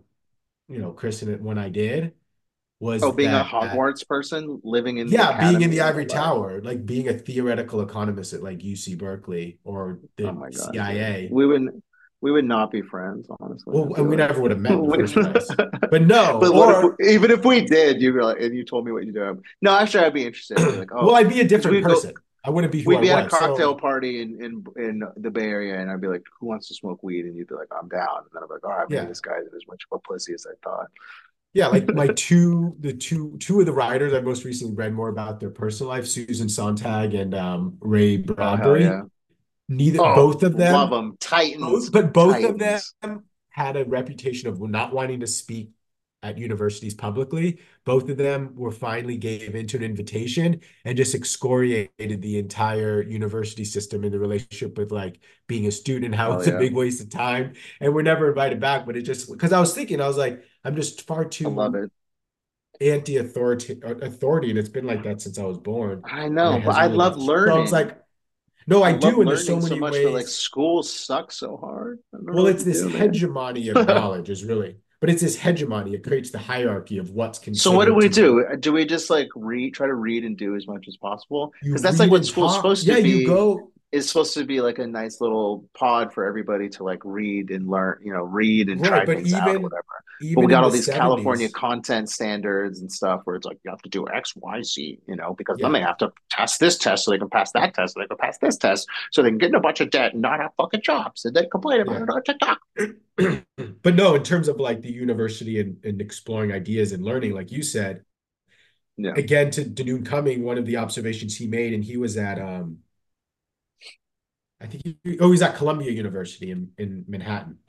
you know kristen when i did was oh being that, a hogwarts that, person living in yeah being in the ivory tower like being a theoretical economist at like uc berkeley or the oh cia we wouldn't we would not be friends, honestly. Well, and we never would have met But no, but or, if, even if we did, you like, and you told me what you do. No, actually, I'd be interested. Like, oh, well, I'd be a different person. Go, I wouldn't be. we'd be at a cocktail so. party in, in in the Bay Area, and I'd be like, "Who wants to smoke weed?" And you'd be like, "I'm down." And then I'm like, "All right, maybe yeah. this guy is as much of a pussy as I thought." Yeah, like my two, the two, two of the writers i've most recently read more about their personal life: Susan Sontag and um, Ray oh, Bradbury. Oh, yeah neither oh, both of them love them titans both, but both titans. of them had a reputation of not wanting to speak at universities publicly. Both of them were finally gave into an invitation and just excoriated the entire university system in the relationship with like being a student. And how oh, it's yeah. a big waste of time. And we're never invited back but it just because i was thinking i was like i'm just far too love it. anti-authority authority and it's been like that since i was born. I know but i love learning so i was like no, I, I do, and there's so many so much, ways. Like school sucks so hard. Well, it's this do, hegemony of knowledge, is really, but it's this hegemony. It creates the hierarchy of what's considered. So what do we do? Be. Uh, do we just like read, try to read and do as much as possible? Because that's like what school's talk. supposed to yeah, be. You go is supposed to be like a nice little pod for everybody to like read and learn, you know, read and right, try things even, out or whatever. But we got all the these 70s. California content standards and stuff where it's like you have to do X, Y, Z, you know, because yeah. then they have to test this test so they can pass that test, so they can pass this test, so they can get in a bunch of debt and not have fucking jobs and then complain about yeah. it on TikTok. but no, in terms of like the university and, and exploring ideas and learning, like you said, yeah. again to Denoon Cumming, one of the observations he made, and he was at um I think he, oh he's at Columbia University in, in Manhattan.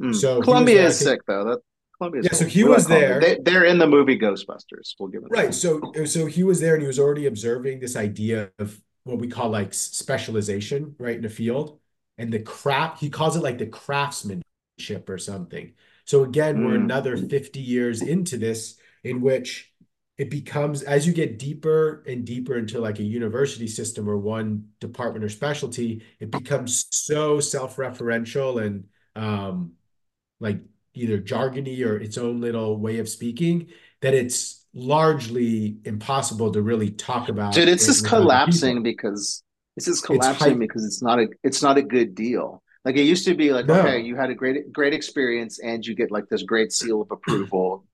Mm. So Columbia is sick though. That Columbia. Yeah, so he was there. They, are in the movie Ghostbusters. We'll give it right. So so he was there and he was already observing this idea of what we call like specialization, right in a field, and the craft. He calls it like the craftsmanship or something. So again, mm. we're another fifty years into this, in which it becomes as you get deeper and deeper into like a university system or one department or specialty, it becomes so self-referential and um, like either jargony or its own little way of speaking that it's largely impossible to really talk about. Dude, it's just collapsing because it's just collapsing it's because it's not a it's not a good deal. Like it used to be like, no. okay, you had a great great experience and you get like this great seal of approval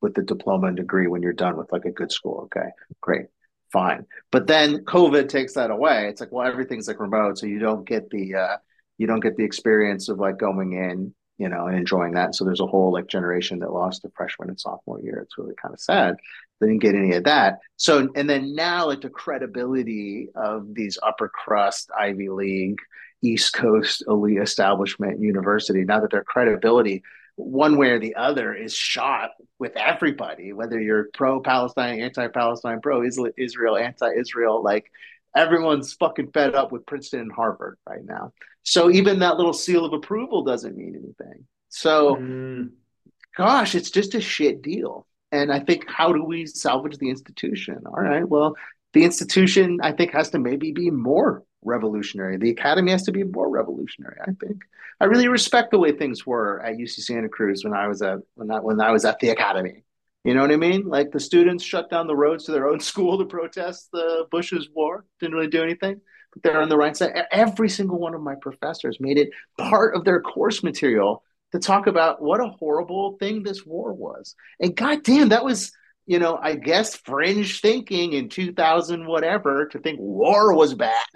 with the diploma and degree when you're done with like a good school. Okay, great, fine. But then COVID takes that away. It's like, well, everything's like remote, so you don't get the uh, you don't get the experience of like going in, you know, and enjoying that. So there's a whole like generation that lost a freshman and sophomore year. It's really kind of sad. They didn't get any of that. So and then now like the credibility of these upper crust Ivy League, East Coast elite establishment university, now that their credibility one way or the other is shot with everybody, whether you're pro Palestine, anti Palestine, pro Israel, anti Israel. Like everyone's fucking fed up with Princeton and Harvard right now. So even that little seal of approval doesn't mean anything. So, mm. gosh, it's just a shit deal. And I think, how do we salvage the institution? All right, well, the institution, I think, has to maybe be more revolutionary. The academy has to be more revolutionary. I think. I really respect the way things were at UC Santa Cruz when I was at when I, when I was at the academy. You know what I mean? Like the students shut down the roads to their own school to protest the Bush's war. Didn't really do anything, but they're on the right side. Every single one of my professors made it part of their course material to talk about what a horrible thing this war was. And goddamn, that was you know, I guess fringe thinking in 2000 whatever to think war was bad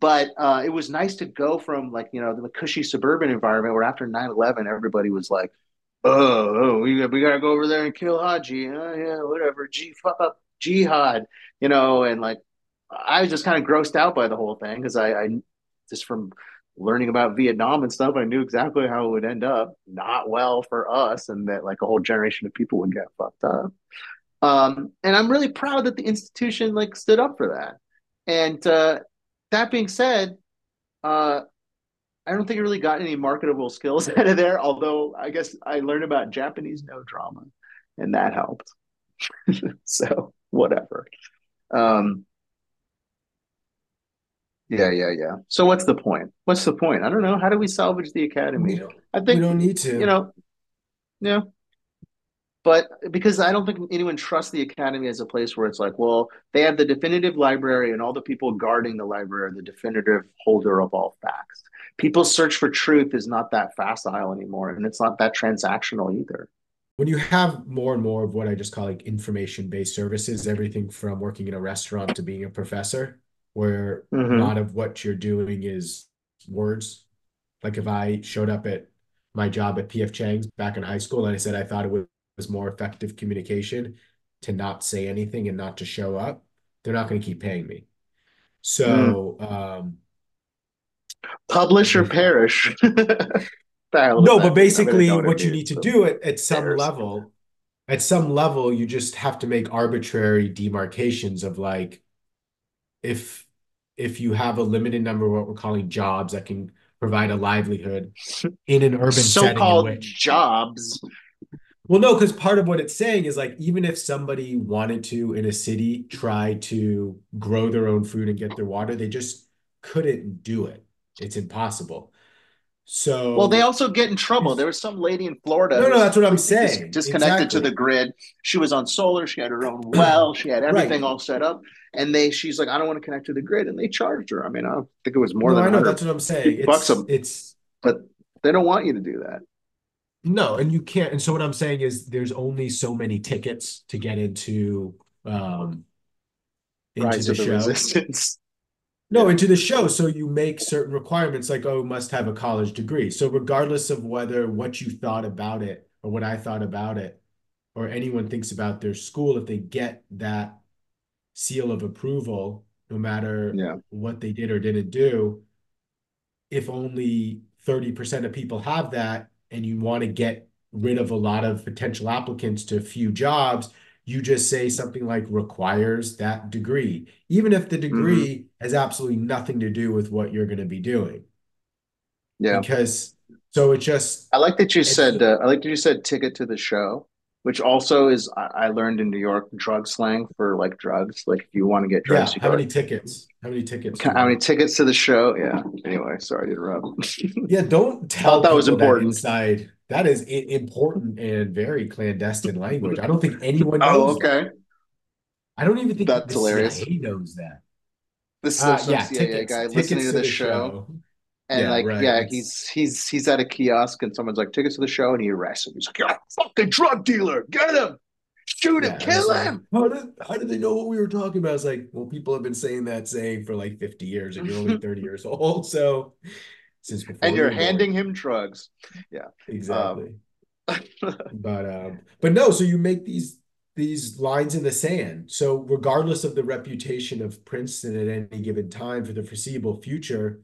but uh, it was nice to go from like you know the cushy suburban environment where after 9-11 everybody was like oh, oh we, we gotta go over there and kill haji. Oh, yeah whatever. G fuck up jihad you know and like i was just kind of grossed out by the whole thing because I, I just from learning about vietnam and stuff i knew exactly how it would end up. Not well for us and that like a whole generation of people would get fucked up. Um, and i'm really proud that the institution like stood up for that. And uh, that being said, uh, I don't think I really got any marketable skills out of there. Although I guess I learned about Japanese Noh drama, and that helped. so whatever. Um, yeah, yeah, yeah. So what's the point? What's the point? I don't know. How do we salvage the academy? I think we don't need to. You know, yeah but because I don't think anyone trusts the academy as a place where it's like, well, they have the definitive library and all the people guarding the library are the definitive holder of all facts. People's search for truth is not that facile anymore, and it's not that transactional either. When you have more and more of what I just call like information based services, everything from working in a restaurant to being a professor, where mm-hmm. a lot of what you're doing is words. Like if I showed up at my job at PF Chang's back in high school and I said I thought it was was more effective communication to not say anything and not to show up, they're not going to keep paying me. So, mm. um, publish or perish. no, but basically, what you need to do at, at some perish. level, at some level, you just have to make arbitrary demarcations of like, if if you have a limited number of what we're calling jobs that can provide a livelihood in an urban so-called setting, which, jobs well, no, because part of what it's saying is like even if somebody wanted to in a city try to grow their own food and get their water, they just couldn't do it. It's impossible. So well, they also get in trouble. There was some lady in Florida. No, no, that's what I'm saying. Disconnected exactly. to the grid. She was on solar. She had her own well. She had everything right. all set up. And they, she's like, I don't want to connect to the grid, and they charged her. I mean, I think it was more no, than. I know that's what I'm saying. It's, bucks a, it's, but they don't want you to do that. No, and you can't. And so what I'm saying is there's only so many tickets to get into um into Rise the, the show. Resistance. No, into the show. So you make certain requirements like, oh, must have a college degree. So regardless of whether what you thought about it or what I thought about it, or anyone thinks about their school, if they get that seal of approval, no matter yeah. what they did or didn't do, if only 30% of people have that, and you want to get rid of a lot of potential applicants to a few jobs, you just say something like requires that degree, even if the degree mm-hmm. has absolutely nothing to do with what you're going to be doing. Yeah. Because so it just. I like that you said, uh, I like that you said ticket to the show, which also is, I, learned in New York, drug slang for like drugs. Like if you want to get drugs, yeah. How many tickets? How many tickets? How many tickets to the show? Yeah. Anyway, sorry to interrupt. yeah, don't tell that was important. That inside that is important and very clandestine language. I don't think anyone oh, knows. Oh, okay. That. I don't even think that's hilarious. He knows that. This is uh, yeah, CIA tickets, guy listening to, the, show. show. And yeah, like, right. yeah, it's... he's he's he's at a kiosk and someone's like, tickets to the show, and he arrests him. He's like, You're a fucking drug dealer, get him, shoot him, yeah, kill him. Like, how did how did they know what we were talking about? It's like, well, people have been saying that saying for like 50 years, and you're only 30 years old. So since before. and you're you were born. handing him drugs. Yeah. Exactly. Um, But um, but no, so you make these these lines in the sand. So regardless of the reputation of Princeton at any given time for the foreseeable future,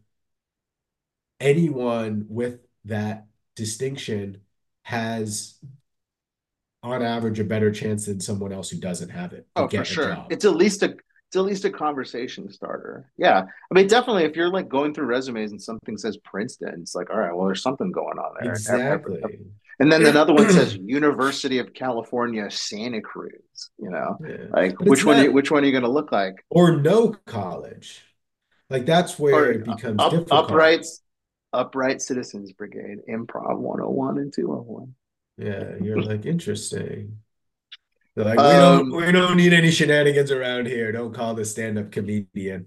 anyone with that distinction has, on average, a better chance than someone else who doesn't have it Oh, for sure. It's at least a it's at least a conversation starter. Yeah. I mean, definitely if you're like going through resumes and something says Princeton, it's like, all right, well, there's something going on there. Exactly. And then another one says University of California, Santa Cruz, you know? Yeah. Like But which one are you, which one are you gonna look like? Or no college. Like that's where Or it becomes up, difficult. upright upright citizens brigade, improv 101 and 201. Yeah, you're like interesting. They're like, Um, we don't we don't need any shenanigans around here. Don't call the stand-up comedian.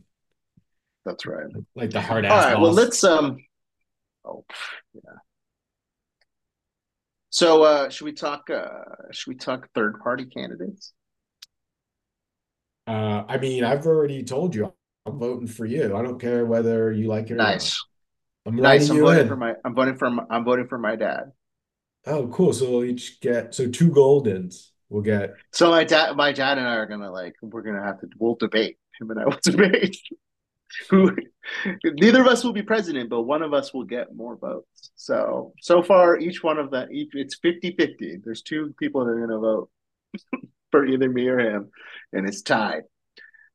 That's right. Like the hard All ass right, well let's um oh yeah. So uh should we talk uh should we talk third party candidates? Uh, I mean, I've already told you I'm voting for you. I don't care whether you like it or not. Nice. I'm Nice. I'm voting in. for my I'm voting for my, I'm voting for my dad. Oh, cool. So we'll each get so two Goldens. We'll get So my dad my dad and I are gonna like we're gonna have to we'll debate. Him and I will debate. Who neither of us will be president, but one of us will get more votes. So so far each one of them each it's 50-50. There's two people that are gonna vote for either me or him, and it's tied.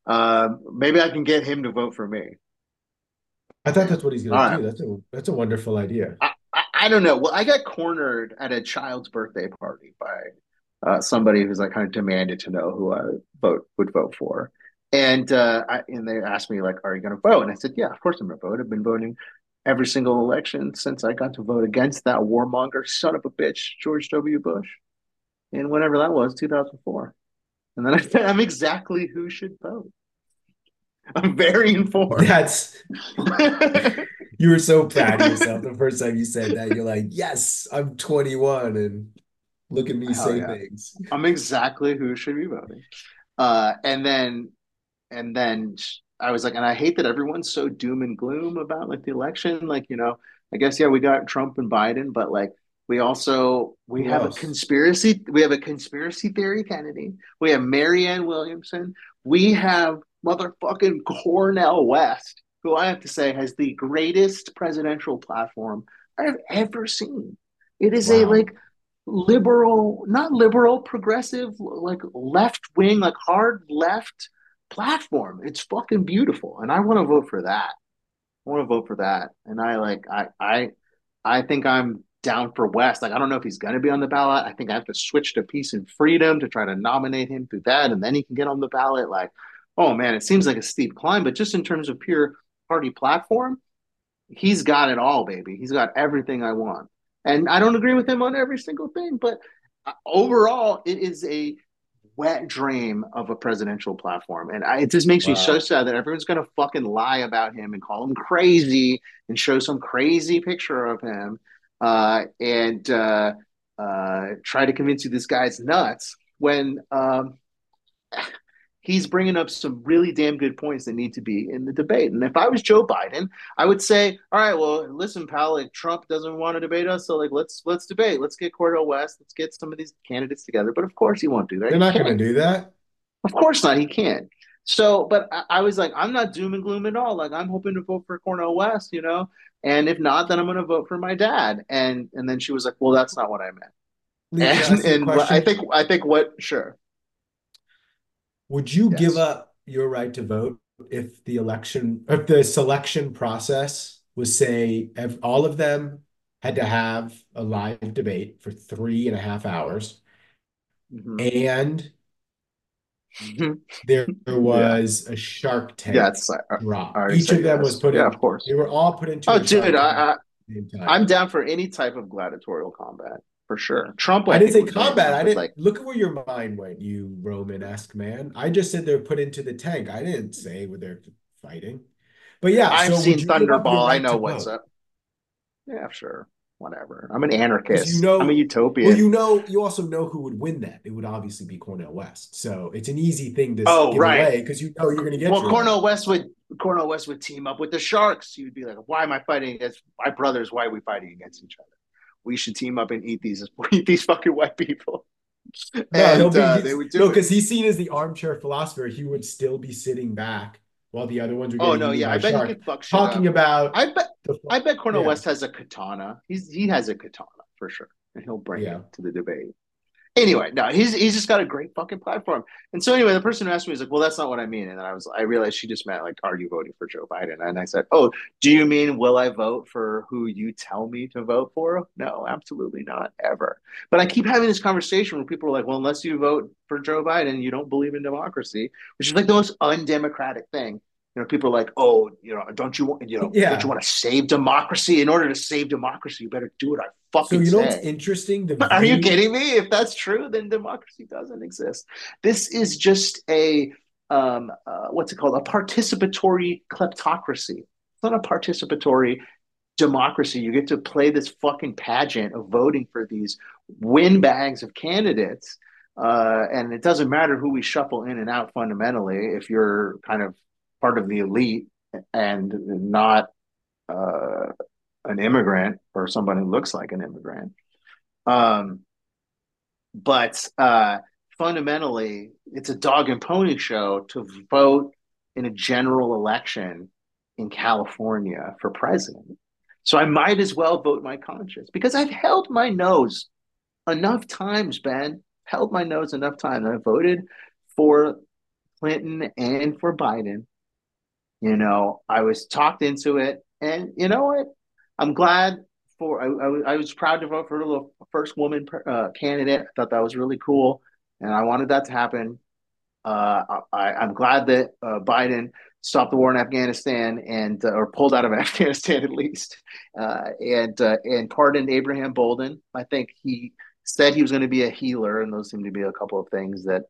Um, maybe I can get him to vote for me. I thought that's what he's gonna right. do. That's a that's a wonderful idea. I, I, I don't know. Well, I got cornered at a child's birthday party by uh, somebody who's like kind of demanded to know who I vote would vote for, and uh, I, and they asked me like, "Are you going to vote?" And I said, "Yeah, of course I'm going to vote. I've been voting every single election since I got to vote against that warmonger son of a bitch, George W. Bush, and whenever that was, 2004." And then I said, "I'm exactly who should vote. I'm very informed." That's you were so proud of yourself the first time you said that. You're like, yes, I'm 21 and look at me Hell say yeah. things. I'm exactly who should be voting. Uh, and then, and then I was like, and I hate that everyone's so doom and gloom about like the election. Like, you know, I guess yeah, we got Trump and Biden, but like we also we Who have else? a conspiracy. We have a conspiracy theory Kennedy. We have Marianne Williamson. We have motherfucking Cornel West, who I have to say has the greatest presidential platform I have ever seen. It is a like liberal, not liberal, progressive, like left wing, like hard left platform. It's fucking beautiful, and I want to vote for that. I want to vote for that, and I like I I I think I'm down for West. Like I don't know if he's going to be on the ballot. I think I have to switch to Peace and Freedom to try to nominate him through that, and then he can get on the ballot. Like, oh man, it seems like a steep climb, but just in terms of pure party platform, he's got it all, baby. He's got everything I want. And I don't agree with him on every single thing, but uh, overall, it is a wet dream of a presidential platform. And I, it just makes me so sad that everyone's going to fucking lie about him and call him crazy and show some crazy picture of him uh, and uh, uh, try to convince you this guy's nuts when um, he's bringing up some really damn good points that need to be in the debate. And if I was Joe Biden, I would say, all right, well, listen, pal, like Trump doesn't want to debate us, so like let's let's debate. Let's get Cordell West. Let's get some of these candidates together. But of course, he won't do that. They're not going to do that. Of course not. He can't. So, but I, I was like, I'm not doom and gloom at all. Like, I'm hoping to vote for Cornel West, you know. And if not, then I'm going to vote for my dad. And and then she was like, well, that's not what I meant. And ask you a and I think I think what sure. Would you give up your right to vote if the election, if the selection process was say ev all of them had to have a live debate for three and a half hours, Mhm. and there was a Shark Tank yeah, drop. Each of them yes. was put Yeah, in. of course. They were all put into Oh, a dude, I, I at the same time. I'm down for any type of gladiatorial combat for sure. Trump, I didn't say think, would win, combat. I didn't like look at where your mind went, you Roman-esque man. I just said they're put into the tank. I didn't say where they're fighting. But yeah, I've so seen you give up your Thunderball. I know what's vote? up. Yeah, sure. whatever. I'm an anarchist. You know, I'm a utopian. Well, you know, you also know who would win that. It would obviously be Cornel West. So it's an easy thing to oh, give right. away because you know you're going to get. Well, Cornel West would Cornel West would team up with the Sharks. You'd be like, "Why am I fighting against my brothers? Why are we fighting against each other? We should team up and eat these eat these fucking white people." No, and be, uh, they would do no, because he's seen as the armchair philosopher. He would still be sitting back while the other ones are. Oh no, yeah, I bet shark, he could fuck shit talking up. about. I bet the, I bet Cornel Yeah. West has a katana. He's he has a katana for sure, and he'll bring Yeah. it to the debate. Anyway, no, he's he's just got a great fucking platform. And so anyway, the person who asked me was like, "Well, that's not what I mean." And then I was I realized she just meant like, "Are you voting for Joe Biden?" And I said, "Oh, do you mean will I vote for who you tell me to vote for?" No, absolutely not, ever. But I keep having this conversation where people are like, "Well, unless you vote for Joe Biden, you don't believe in democracy," which is like the most undemocratic thing. You know, people are like, "Oh, you know, don't you want, you know, Yeah. don't you want to save democracy? In order to save democracy, you better do what I so you know what's interesting? The Are you kidding me? If that's true, then democracy doesn't exist. This is just a um, uh, what's it called? A participatory kleptocracy. It's not a participatory democracy. You get to play this fucking pageant of voting for these windbags of candidates, uh, and it doesn't matter who we shuffle in and out. Fundamentally, if you're kind of part of the elite and not uh, an immigrant or somebody who looks like an immigrant. Um, but uh, fundamentally, it's a dog and pony show to vote in a general election in California for president. So I might as well vote my conscience because I've held my nose enough times, Ben. Held my nose enough times. I voted for Clinton and for Biden. You know, I was talked into it, and you know what? I'm glad for. I, I, was- I was proud to vote for the first woman uh, candidate. I thought that was really cool, and I wanted that to happen. Uh, I, I'm glad that uh, Biden stopped the war in Afghanistan and uh, or pulled out of Afghanistan at least, uh, and uh, and pardoned Abraham Bolden. I think he said he was going to be a healer, and those seem to be a couple of things that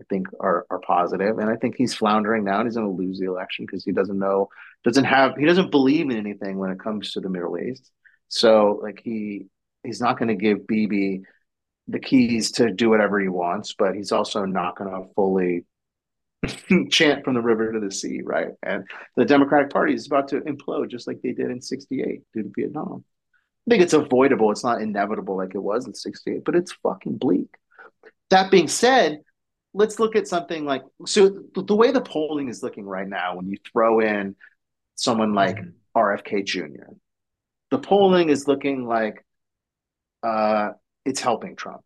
I think are are positive. And I think he's floundering now, and he's going to lose the election because he doesn't know, doesn't have, he doesn't believe in anything when it comes to the Middle East. So like he he's not going to give Bibi the keys to do whatever he wants, but he's also not going to fully chant from the river to the sea, right? And the Democratic Party is about to implode just like they did in 68 due to Vietnam. I think it's avoidable. It's not inevitable like it was in 68, but it's fucking bleak. That being said, let's look at something like so the way the polling is looking right now when you throw in someone like RFK Jr. The polling is looking like uh, it's helping Trump.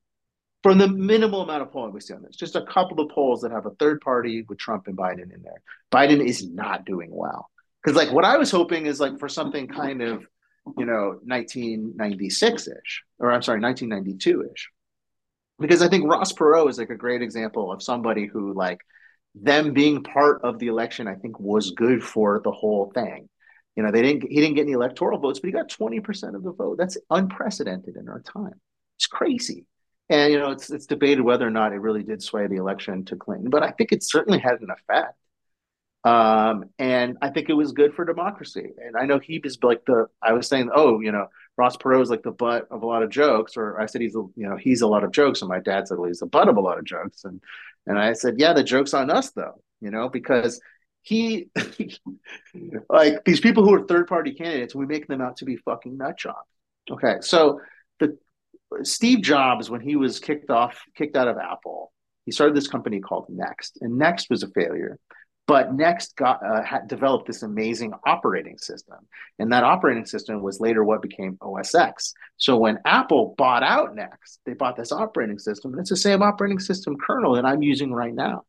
From the minimal amount of polling we see on this, just a couple of polls that have a third party with Trump and Biden in there. Biden is not doing well. Because like what I was hoping is like for something kind of, you know, 1996-ish, or I'm sorry, 1992-ish. Because I think Ross Perot is like a great example of somebody who like them being part of the election, I think was good for the whole thing. You know, they didn't he didn't get any electoral votes, but he got 20% of the vote. That's unprecedented in our time. It's crazy. And you know, it's it's debated whether or not it really did sway the election to Clinton, but I think it certainly had an effect. Um, and I think it was good for democracy. And I know he is like the I was saying, oh, you know, Ross Perot is like the butt of a lot of jokes, or I said he's a, you know he's a lot of jokes, and my dad said well he's the butt of a lot of jokes, and and I said yeah the joke's on us though, you know because he like these people who are third party candidates, we make them out to be fucking nut jobs. Okay, so the Steve Jobs when he was kicked off kicked out of Apple, he started this company called Next, and Next was a failure. But Next got uh, had developed this amazing operating system, and that operating system was later what became OS X. So when Apple bought out Next, they bought this operating system, and it's the same operating system kernel that I'm using right now.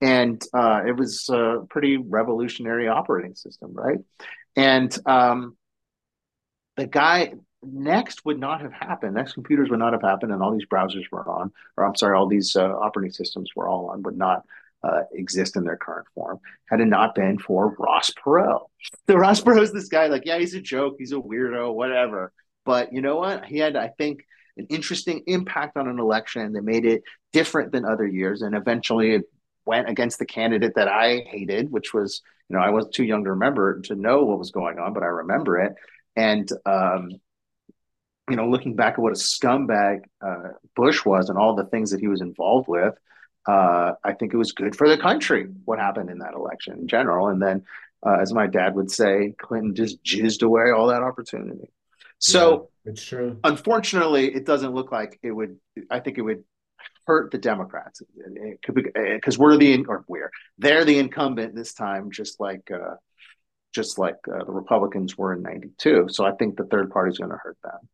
And uh, it was a pretty revolutionary operating system, right? And um, the guy Next would not have happened. Next computers would not have happened, and all these browsers were on, or I'm sorry, all these uh, operating systems were all on, would not uh, exist in their current form had it not been for Ross Perot. So Ross Perot is this guy, like, yeah, he's a joke, he's a weirdo, whatever. But you know what? He had, I think, an interesting impact on an election that made it different than other years, and eventually it went against the candidate that I hated, which was, you know, I was too young to remember to know what was going on, but I remember it. And um, you know, looking back at what a scumbag uh, Bush was and all the things that he was involved with, uh, I think it was good for the country what happened in that election in general. And then, uh, as my dad would say, Clinton just jizzed away all that opportunity. So yeah, it's true. Unfortunately, it doesn't look like it would. I think it would hurt the Democrats. It could be because we're the or we're they're the incumbent this time, just like uh, just like uh, the Republicans were in '92. So I think the third party is going to hurt them.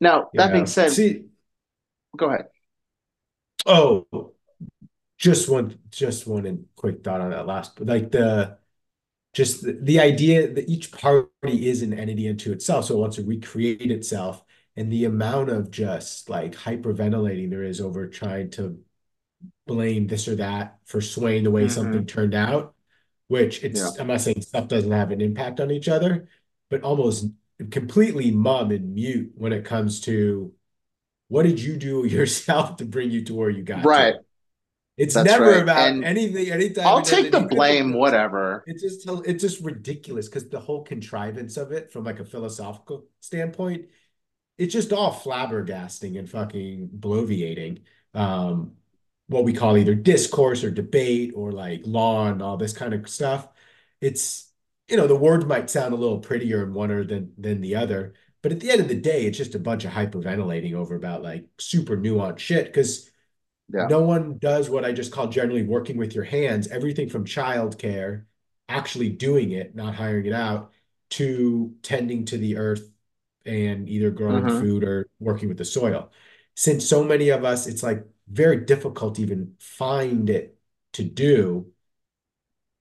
Now that yeah. being said, See, go ahead. Oh, just one, just one quick thought on that last, like the just the, the idea that each party is an entity unto itself, so it wants to recreate itself and the amount of just like hyperventilating there is over trying to blame this or that for swaying the way mm-hmm. something turned out, which it's, yeah. I'm not saying stuff doesn't have an impact on each other, but almost completely mum and mute when it comes to what did you do yourself to bring you to where you got right. To? It's That's never right. about and anything. Anytime I'll take the blame, whatever. It's just it's just ridiculous because the whole contrivance of it, from like a philosophical standpoint, it's just all flabbergasting and fucking bloviating. Um, what we call either discourse or debate or like law and all this kind of stuff. It's you know the words might sound a little prettier in one or than than the other, but at the end of the day, it's just a bunch of hyperventilating over about like super nuanced shit because yeah. no one does what I just call generally working with your hands. Everything from childcare, actually doing it, not hiring it out, to tending to the earth and either growing mm-hmm. food or working with the soil. Since so many of us, it's like very difficult to even find it to do.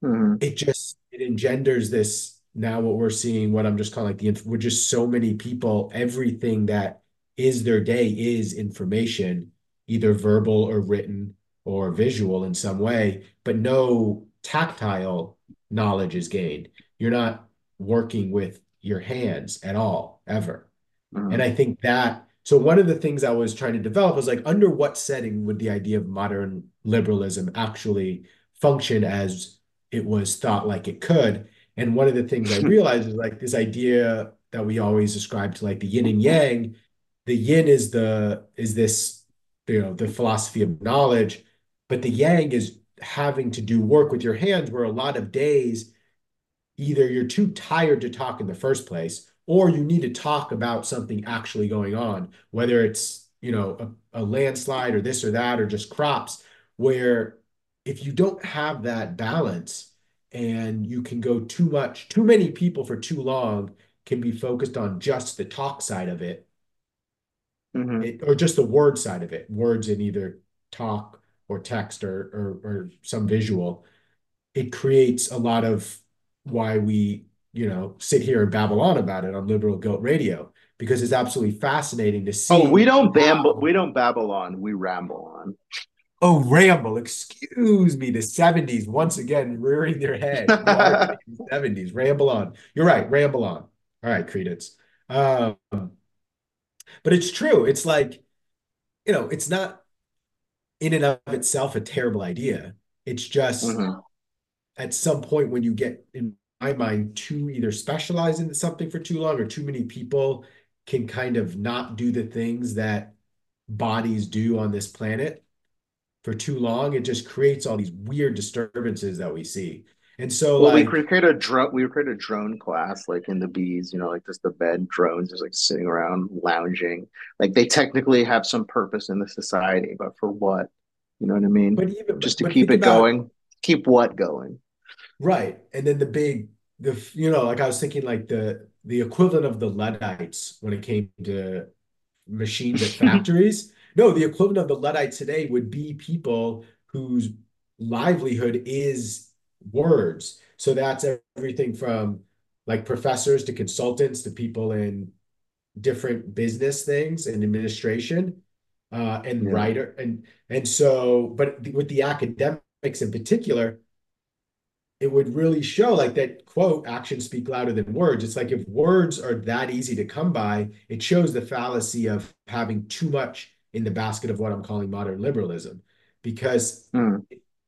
Mm-hmm. It just it engenders this now what we're seeing, what I'm just calling like the we're just so many people, everything that is their day is information, either verbal or written or visual in some way, but no tactile knowledge is gained. You're not working with your hands at all, ever. Mm-hmm. And I think that so one of the things I was trying to develop was like under what setting would the idea of modern liberalism actually function as it was thought like it could? And one of the things I realized is like this idea that we always ascribe to like the yin and yang. The yin is the is this, you know, the philosophy of knowledge, but the yang is having to do work with your hands where a lot of days either you're too tired to talk in the first place or you need to talk about something actually going on whether it's you know a, a landslide or this or that or just crops where if you don't have that balance and you can go too much too many people for too long can be focused on just the talk side of it, mm-hmm. it or just the word side of it words in either talk or text or, or or some visual it creates a lot of why we, you know, sit here and babble on about it on Liberal Goat Radio because it's absolutely fascinating to see. Oh, we don't babble, we don't babble on, we ramble on. Oh, ramble. Excuse me. The 70s once again rearing their head. 70s. Ramble on. You're right. Ramble on. All right, Creedence. Um, but it's true. It's like, you know, it's not in and of itself a terrible idea. It's just mm-hmm at some point when you get in my mind too either specialize into something for too long or too many people can kind of not do the things that bodies do on this planet for too long it just creates all these weird disturbances that we see and so well, like, we create a drone we create a drone class like in the bees you know like just the bed drones just like sitting around lounging like they technically have some purpose in the society but for what you know what i mean but even just to keep it about, going keep what going Right. And then the big, the you know, like I was thinking like the the equivalent of the Luddites when it came to machines at factories. no, the equivalent of the Luddites today would be people whose livelihood is words. So that's everything from like professors to consultants to people in different business things and administration uh, and yeah. writer and and so but with the academics in particular it would really show like that quote actions speak louder than words it's like if words are that easy to come by it shows the fallacy of having too much in the basket of what i'm calling modern liberalism because mm.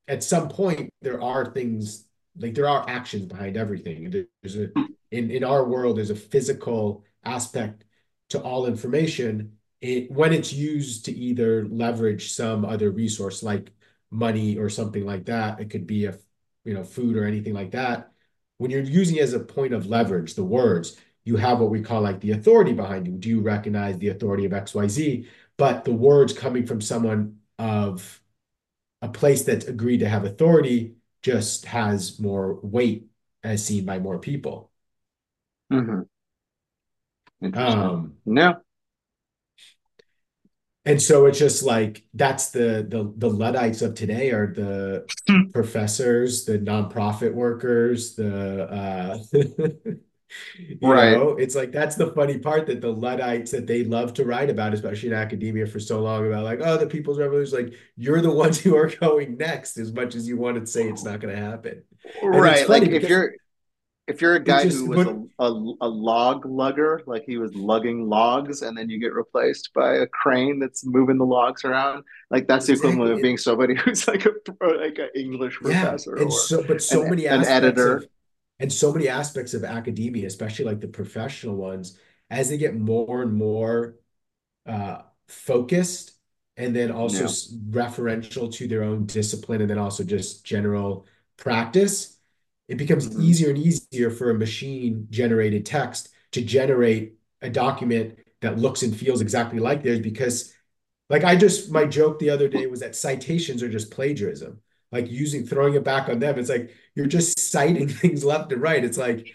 At some point there are things like there are actions behind everything there's a in in our world there's a physical aspect to all information it, when it's used to either leverage some other resource like money or something like that. It could be a you know food or anything like that. When you're using it as a point of leverage, the words you have what we call like the authority behind you. Do you recognize the authority of XYZ? But the words coming from someone of a place that's agreed to have authority just has more weight as seen by more people. Mm-hmm. Um, no. And so it's just like that's the the the Luddites of today are the professors, the nonprofit workers, the uh you Right. know, it's like that's the funny part that the Luddites that they love to write about, especially in academia for so long about like, oh, the people's revolution, like you're the ones who are going next as much as you want to say it's not going to happen. And Right. Like if you're if you're a guy who was a, a a log lugger, like he was lugging logs, and then you get replaced by a crane that's moving the logs around, like that's the equivalent exactly of being somebody who's like a like an English professor yeah, and or so but so an many an editor. of and so many aspects of academia, especially like the professional ones, as they get more and more uh, focused and then also Yeah. referential to their own discipline and then also just general practice, it becomes hmm easier and easier for a machine generated text to generate a document that looks and feels exactly like theirs because like I just my joke the other day was that citations are just plagiarism. Like using throwing it back on them. It's like you're just citing things left and right. It's like,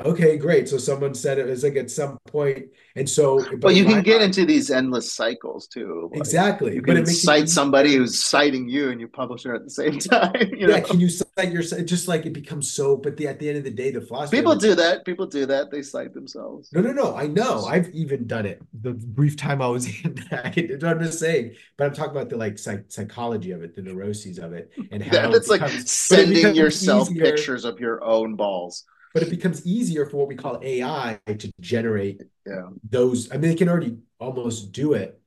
okay, great. So someone said it was like at some point, and so, but you can get mind, into these endless cycles too. Like exactly. you But can it it cite somebody who's citing you, and you publish it at the same time. You Yeah, know, can you cite your just like it becomes so, but the, at the end of the day, the philosophy people do that. People do that. They cite themselves. no, no, no, I know. I've even done it the brief time I was in. I, I'm just saying, but I'm talking about the like psych psychology of it, the neuroses of it, and how it that's like becomes, it sending becomes yourself easier, pictures of your own balls. But it becomes easier for what we call AI to generate Yeah, those. I mean, they can already almost do it.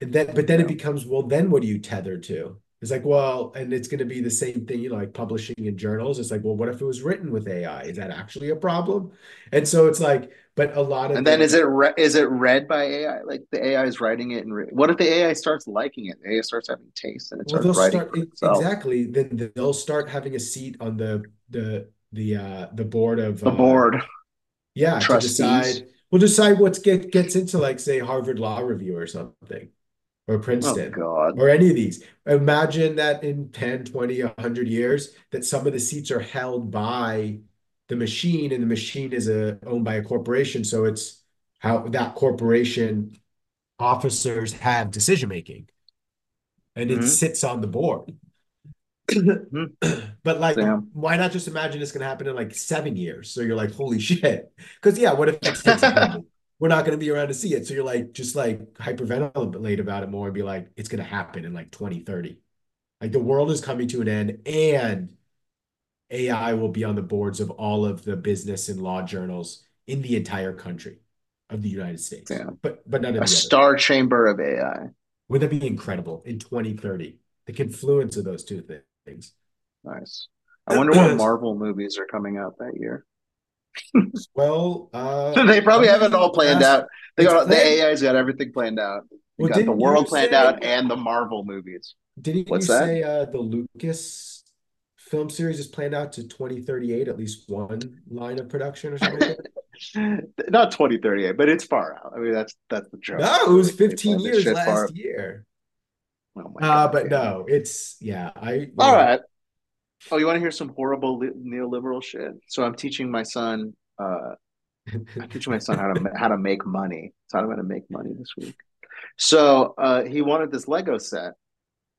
And then, but then it becomes, well, then what do you tether to? It's like, well, and it's going to be the same thing, you know, like publishing in journals. It's like, well, what if it was written with AI? Is that actually a problem? And so it's like, but a lot of and then is it re- is it read by AI? Like the AI is writing it, and re- what if the AI starts liking it? The AI starts having taste, and it well, starts writing start exactly. Then they'll start having a seat on the the the uh the board of The uh board, yeah to trustees. decide. We'll decide what get gets into like say Harvard Law Review or something. or Oh Princeton God. or any of these. Imagine that in 10, 20, 100 years, that some of the seats are held by the machine and the machine is a, owned by a corporation. So it's how that corporation officers have decision making and it hmm sits on the board. Hmm But like, why not just imagine it's going to happen in like seven years? So you're like, holy shit. Because yeah, what if it takes a hundred? We're not going to be around to see it. So you're like, just like hyperventilate about it more and be like, it's going to happen in like 2030. Like the world is coming to an end and AI will be on the boards of all of the business and law journals in the entire country of the United States, Sam. but but of A the other. star chamber of AI. Wouldn't that be incredible in 2030? The confluence of those two things. Nice. I wonder what Marvel movies are coming out that year. Well, uh, They probably have it all planned out. They got the. AI's got everything planned out. They Well, got the world planned out and the Marvel movies. didn't you that? say uh, the Lucas film series is planned out to 2038, at least one line of production or something like that? Not 2038, but it's far out. I mean, that's that's the joke. No, it was 15 years last year. Oh my Uh, but yeah. no, it's yeah, I you All know, right. Oh, you want to hear some horrible li- neoliberal shit? So I'm teaching my son. Uh, I'm teaching my son how to how to make money. So I'm going to make money this week. So uh, he wanted this Lego set,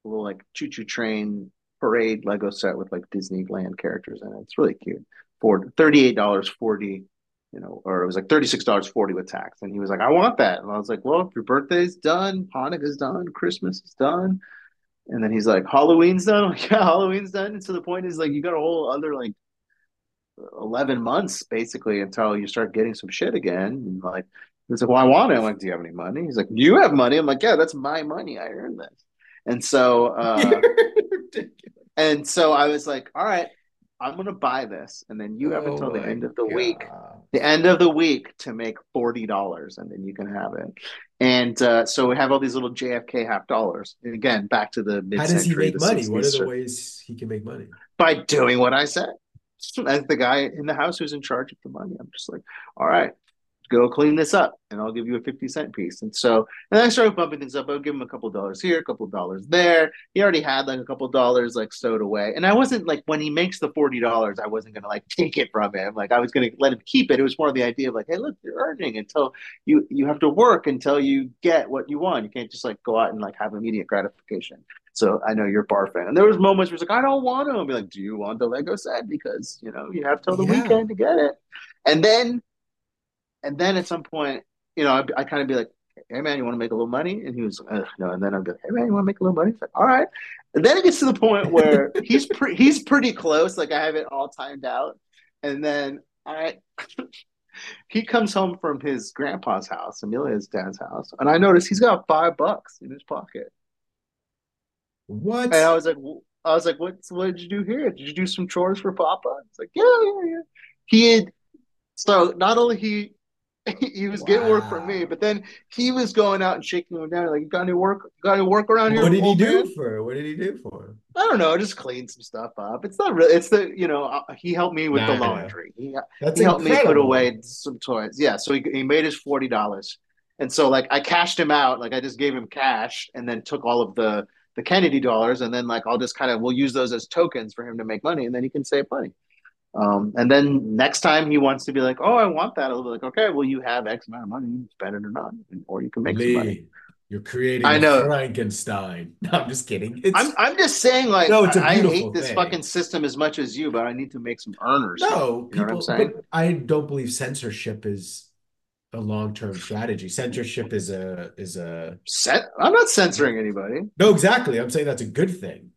a little like choo choo train parade Lego set with like Disneyland characters in it. It's really cute. For thirty-eight dollars forty, you know, or it was like thirty-six dollars forty with tax. And he was like, "I want that." And I was like, "Well, if your birthday's done, Hanukkah's done, Christmas is done." And then he's like, "Halloween's done." Like, yeah, Halloween's done. And so the point is like, you got a whole other like eleven months basically until you start getting some shit again. And like, he's like, "Well, I want it." I'm like, "Do you have any money?" He's like, "Do you have money?" I'm like, "Yeah, that's my money. I earned this." And so, uh, and so I was like, "All right, I'm gonna buy this, and then you have until the Oh end of the week God. The end of the week to make forty dollars, and then you can have it. And uh, so we have all these little JFK half dollars. And again, back to the mid-century. How does he make money? What are the ways he can make money? By doing what I said. As the guy in the house who's in charge of the money, I'm just like, all right, go clean this up and I'll give you a 50 cent piece. And so, and I started bumping things up. I would give him a couple dollars here, a couple dollars there. He already had like a couple dollars like stowed away. And I wasn't like, when he makes the $40, I wasn't going to like take it from him. Like I was going to let him keep it. It was more of the idea of like, Hey, look, you're earning until you, you have to work until you get what you want. You can't just like go out and like have immediate gratification. So I know you're barfing. And there was moments where it's like, I don't want to. And be like, do you want the Lego set? Because, you know, you have till the yeah. weekend to get it. And then and then at some point, you know, I, I kind of be like, hey man, you want to make a little money? And he was, like, no. And then I'm like, hey man, you want to make a little money? He's like, all right. And then it gets to the point where he's pre- he's pretty close. Like I have it all timed out. And then I he comes home from his grandpa's house, Amelia's dad's house, and I notice he's got five bucks in his pocket. What? And I was like, I was like, what? What did you do here? Did you do some chores for Papa? It's like, yeah, yeah, yeah. He had. So not only he he was wow. getting work from me, but then he was going out and shaking him down. Like, you got any work? got any work around here? What did he do man? for? What did he do for? I don't know. Just clean some stuff up. It's not really. It's the you know uh, he helped me with nah, the laundry. He, That's he helped me put away some toys. Yeah, so he he made his forty dollars, and so like I cashed him out. Like I just gave him cash and then took all of the the Kennedy dollars, and then like I'll just kind of we'll use those as tokens for him to make money, and then he can save money. Um, and then next time he wants to be like, oh, I want that. I'll be like, okay, well, you have X amount of money, spend it or not, or you can make Lee, some money. You're creating I know. Frankenstein. No, I'm just kidding. It's, I'm, I'm just saying, like, no, it's a I hate this thing. fucking system as much as you, but I need to make some earners. No, you people, but I don't believe censorship is a long-term strategy. Censorship is a is a set. I'm not censoring anybody. No, exactly. I'm saying that's a good thing.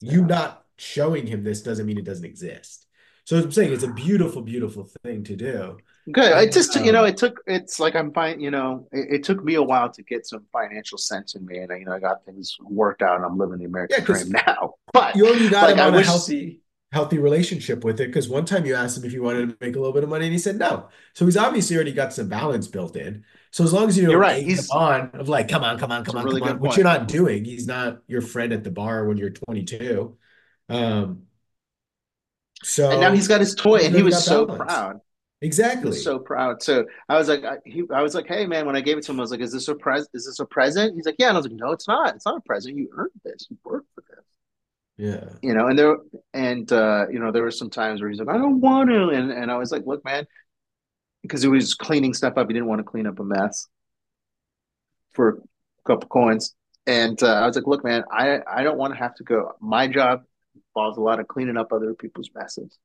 You yeah. not showing him this doesn't mean it doesn't exist. So I'm saying it's a beautiful, beautiful thing to do. Good. It just um, you know it took it's like I'm fine. You know it, it, took me a while to get some financial sense in me, and I, you know I got things worked out, and I'm living the American yeah, dream now. But you only got like, him on wish... a healthy healthy relationship with it because one time you asked him if he wanted to make a little bit of money, and he said no. So he's obviously already got some balance built in. So as long as you are right, he's on of like, come on, come on, come on, really come on, which you're not doing. He's not your friend at the bar when you're 22. Um, so and now he's got his toy, and he was so balance. proud. Exactly, so proud. So I was like, I, he, I was like, hey man, when I gave it to him, I was like, is this a present? Is this a present? He's like, yeah. And I was like, no, it's not. It's not a present. You earned this. You worked for this. Yeah. You know, and there and uh, you know, there were some times where he's like, I don't want to, and and I was like, look, man, because he was cleaning stuff up. He didn't want to clean up a mess for a couple coins. And uh, I was like, look, man, I I don't want to have to go. My job involves a lot of cleaning up other people's messes.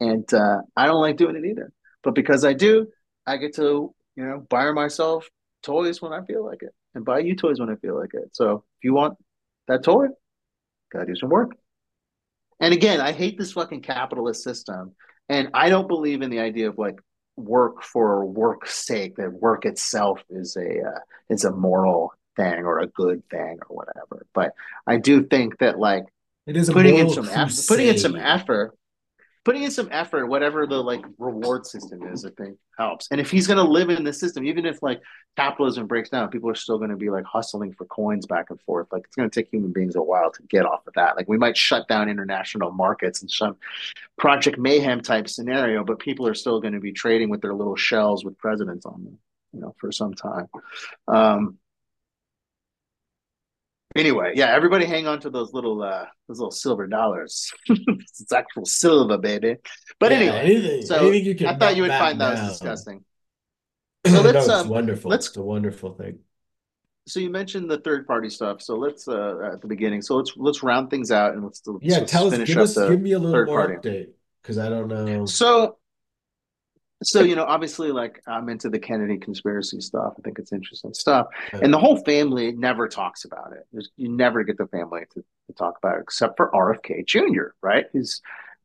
And uh, I don't like doing it either. But because I do, I get to, you know, buy myself toys when I feel like it and buy you toys when I feel like it. So if you want that toy, gotta do some work. And again, I hate this fucking capitalist system. And I don't believe in the idea of like work for work's sake, that work itself is a uh, is a moral thing or a good thing or whatever. But I do think that like it is putting in some effort, putting in some effort, putting in some effort, whatever the like reward system is, I think helps. And if he's going to live in the system, even if like capitalism breaks down, people are still going to be like hustling for coins back and forth. Like it's going to take human beings a while to get off of that. Like we might shut down international markets and some Project Mayhem type scenario, but people are still going to be trading with their little shells with presidents on them, you know, for some time. Um, Anyway, yeah, everybody hang on to those little uh those little silver dollars. it's actual silver, baby. But yeah, anyway, anything, so anything I thought you would find that was disgusting. So let's no, um, wonderful. Let's it's a wonderful thing. So you mentioned the third party stuff. So let's uh at the beginning. So let's let's round things out and let's yeah. Let's tell us, give us, give me a little more party. update because I don't know. So so you know obviously like i'm into the kennedy conspiracy stuff. I think it's interesting stuff. And the whole family never talks about it. There's, you never get the family to, to, talk about it except for rfk jr right? He's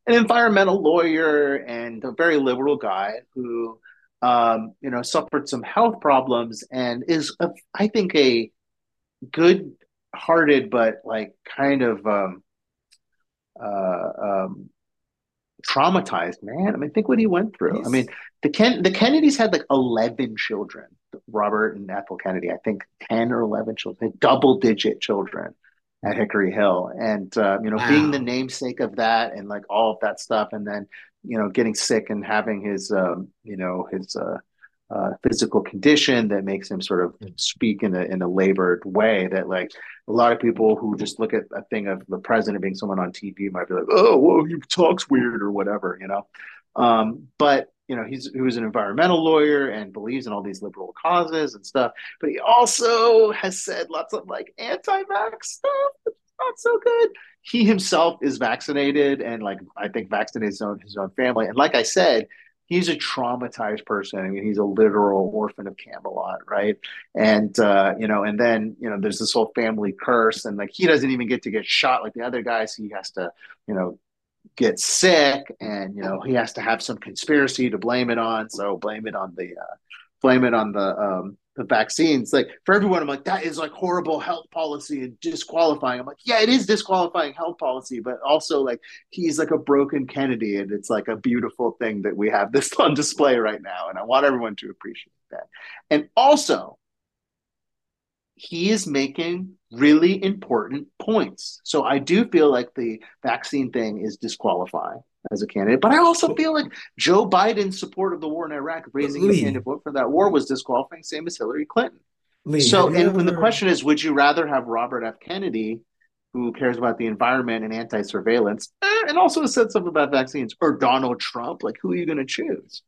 an environmental lawyer and a very liberal guy who um, you know suffered some health problems and is a, I think a good hearted but like kind of um, uh, um, traumatized man. I mean, think what he went through. He's, I mean, the Ken the Kennedys had like eleven children. Robert and Ethel Kennedy, I think ten or eleven children, double digit children at Hickory Hill, and uh, you know, wow. being the namesake of that, and like all of that stuff, and then you know, getting sick and having his, um, you know, his uh, uh, physical condition that makes him sort of speak in a in a labored way that like a lot of people who just look at a thing of the president being someone on TV might be like, oh, well, he talks weird or whatever, you know. Um, but you know, he's he was an environmental lawyer and believes in all these liberal causes and stuff. But he also has said lots of like anti-vax stuff. Not so good. He himself is vaccinated and like I think vaccinated his own his own family. And like I said, he's a traumatized person. I mean, he's a literal orphan of Camelot, right? And uh, you know, and then you know, there's this whole family curse, and like he doesn't even get to get shot like the other guys. He has to, you know, get sick, and you know, he has to have some conspiracy to blame it on. So blame it on the, uh, blame it on the um, the vaccines. Like for everyone i'm like that is like horrible health policy and disqualifying. I'm like yeah it is disqualifying health policy but also like he's like a broken kennedy and it's like a beautiful thing that we have this on display right now and i want everyone to appreciate that. And also he is making really important points. So i do feel like the vaccine thing is disqualifying as a candidate. But I also feel like Joe Biden's support of the war in Iraq, raising Lee. his hand to vote for that war, was disqualifying, same as Hillary Clinton. Lee, so, and, ever... and the question is, would you rather have Robert F. Kennedy, who cares about the environment and anti-surveillance, eh, and also said something about vaccines, or Donald Trump? Like, who are you going to choose?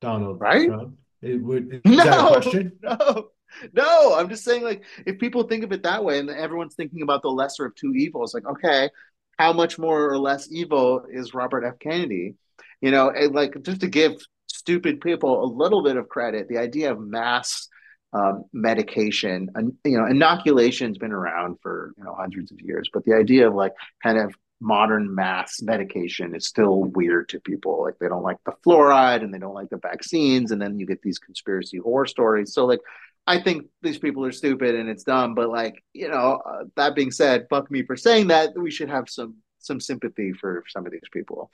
Donald right? Trump. It would. no, question? no. No, I'm just saying, like, if people think of it that way and everyone's thinking about the lesser of two evils, like, okay, how much more or less evil is Robert F. Kennedy? You know, and like just to give stupid people a little bit of credit, the idea of mass um, medication, and you know, inoculation's been around for you know hundreds of years, but the idea of like kind of modern mass medication is still weird to people. Like they don't like the fluoride and they don't like the vaccines, and then you get these conspiracy horror stories. So like I think these people are stupid and it's dumb. But like you know, uh, that being said, fuck me for saying that. We should have some some sympathy for some of these people.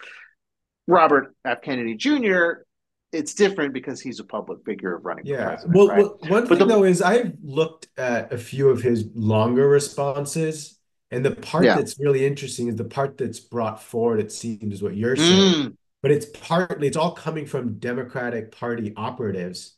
Robert F. Kennedy Jr. It's different because he's a public figure of running. Yeah. Well, right? well, one but thing the, though is I've looked at a few of his longer responses, and the part yeah. that's really interesting is the part that's brought forward. It seems is what you're saying, mm. but it's partly it's all coming from Democratic Party operatives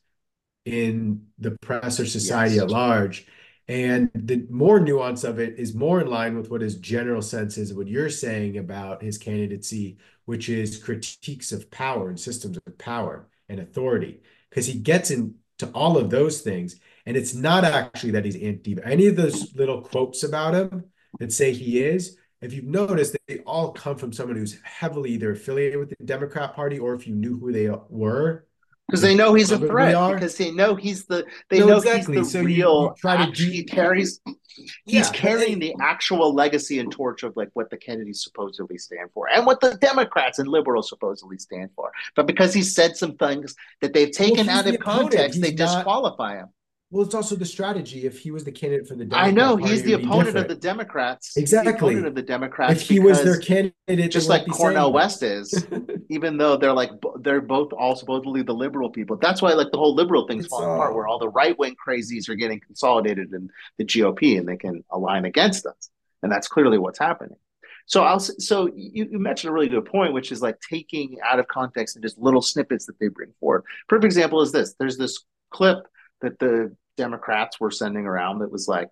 in the press or society yes. at large. And the more nuance of it is more in line with what his general sense is, what you're saying about his candidacy, which is critiques of power and systems of power and authority. Because he gets into all of those things. And it's not actually that he's anti any of those little quotes about him that say he is. If you've noticed, they all come from someone who's heavily either affiliated with the Democrat Party or if you knew who they were, because they know he's a threat because they know he's the they no, know exactly. he's the so real you, try to he carries he's yeah, carrying the actual legacy and torch of like what the Kennedys supposedly stand for and what the Democrats and liberals supposedly stand for. But because he said some things that they've taken well, out of context, they not, disqualify him. Well, it's also the strategy. If he was the candidate for the Democrat I know Party, he's the opponent of the Democrats. Exactly, the opponent of the Democrats. If he was their candidate, just like Cornel West is, even though they're like they're both all supposedly the liberal people. That's why like the whole liberal thing's falling uh, apart, where all the right wing crazies are getting consolidated in the GOP and they can align against us, and that's clearly what's happening. So I'll so you, you, mentioned a really good point, which is like taking out of context and just little snippets that they bring forward. Perfect example is this: there's this clip that the Democrats were sending around that was like,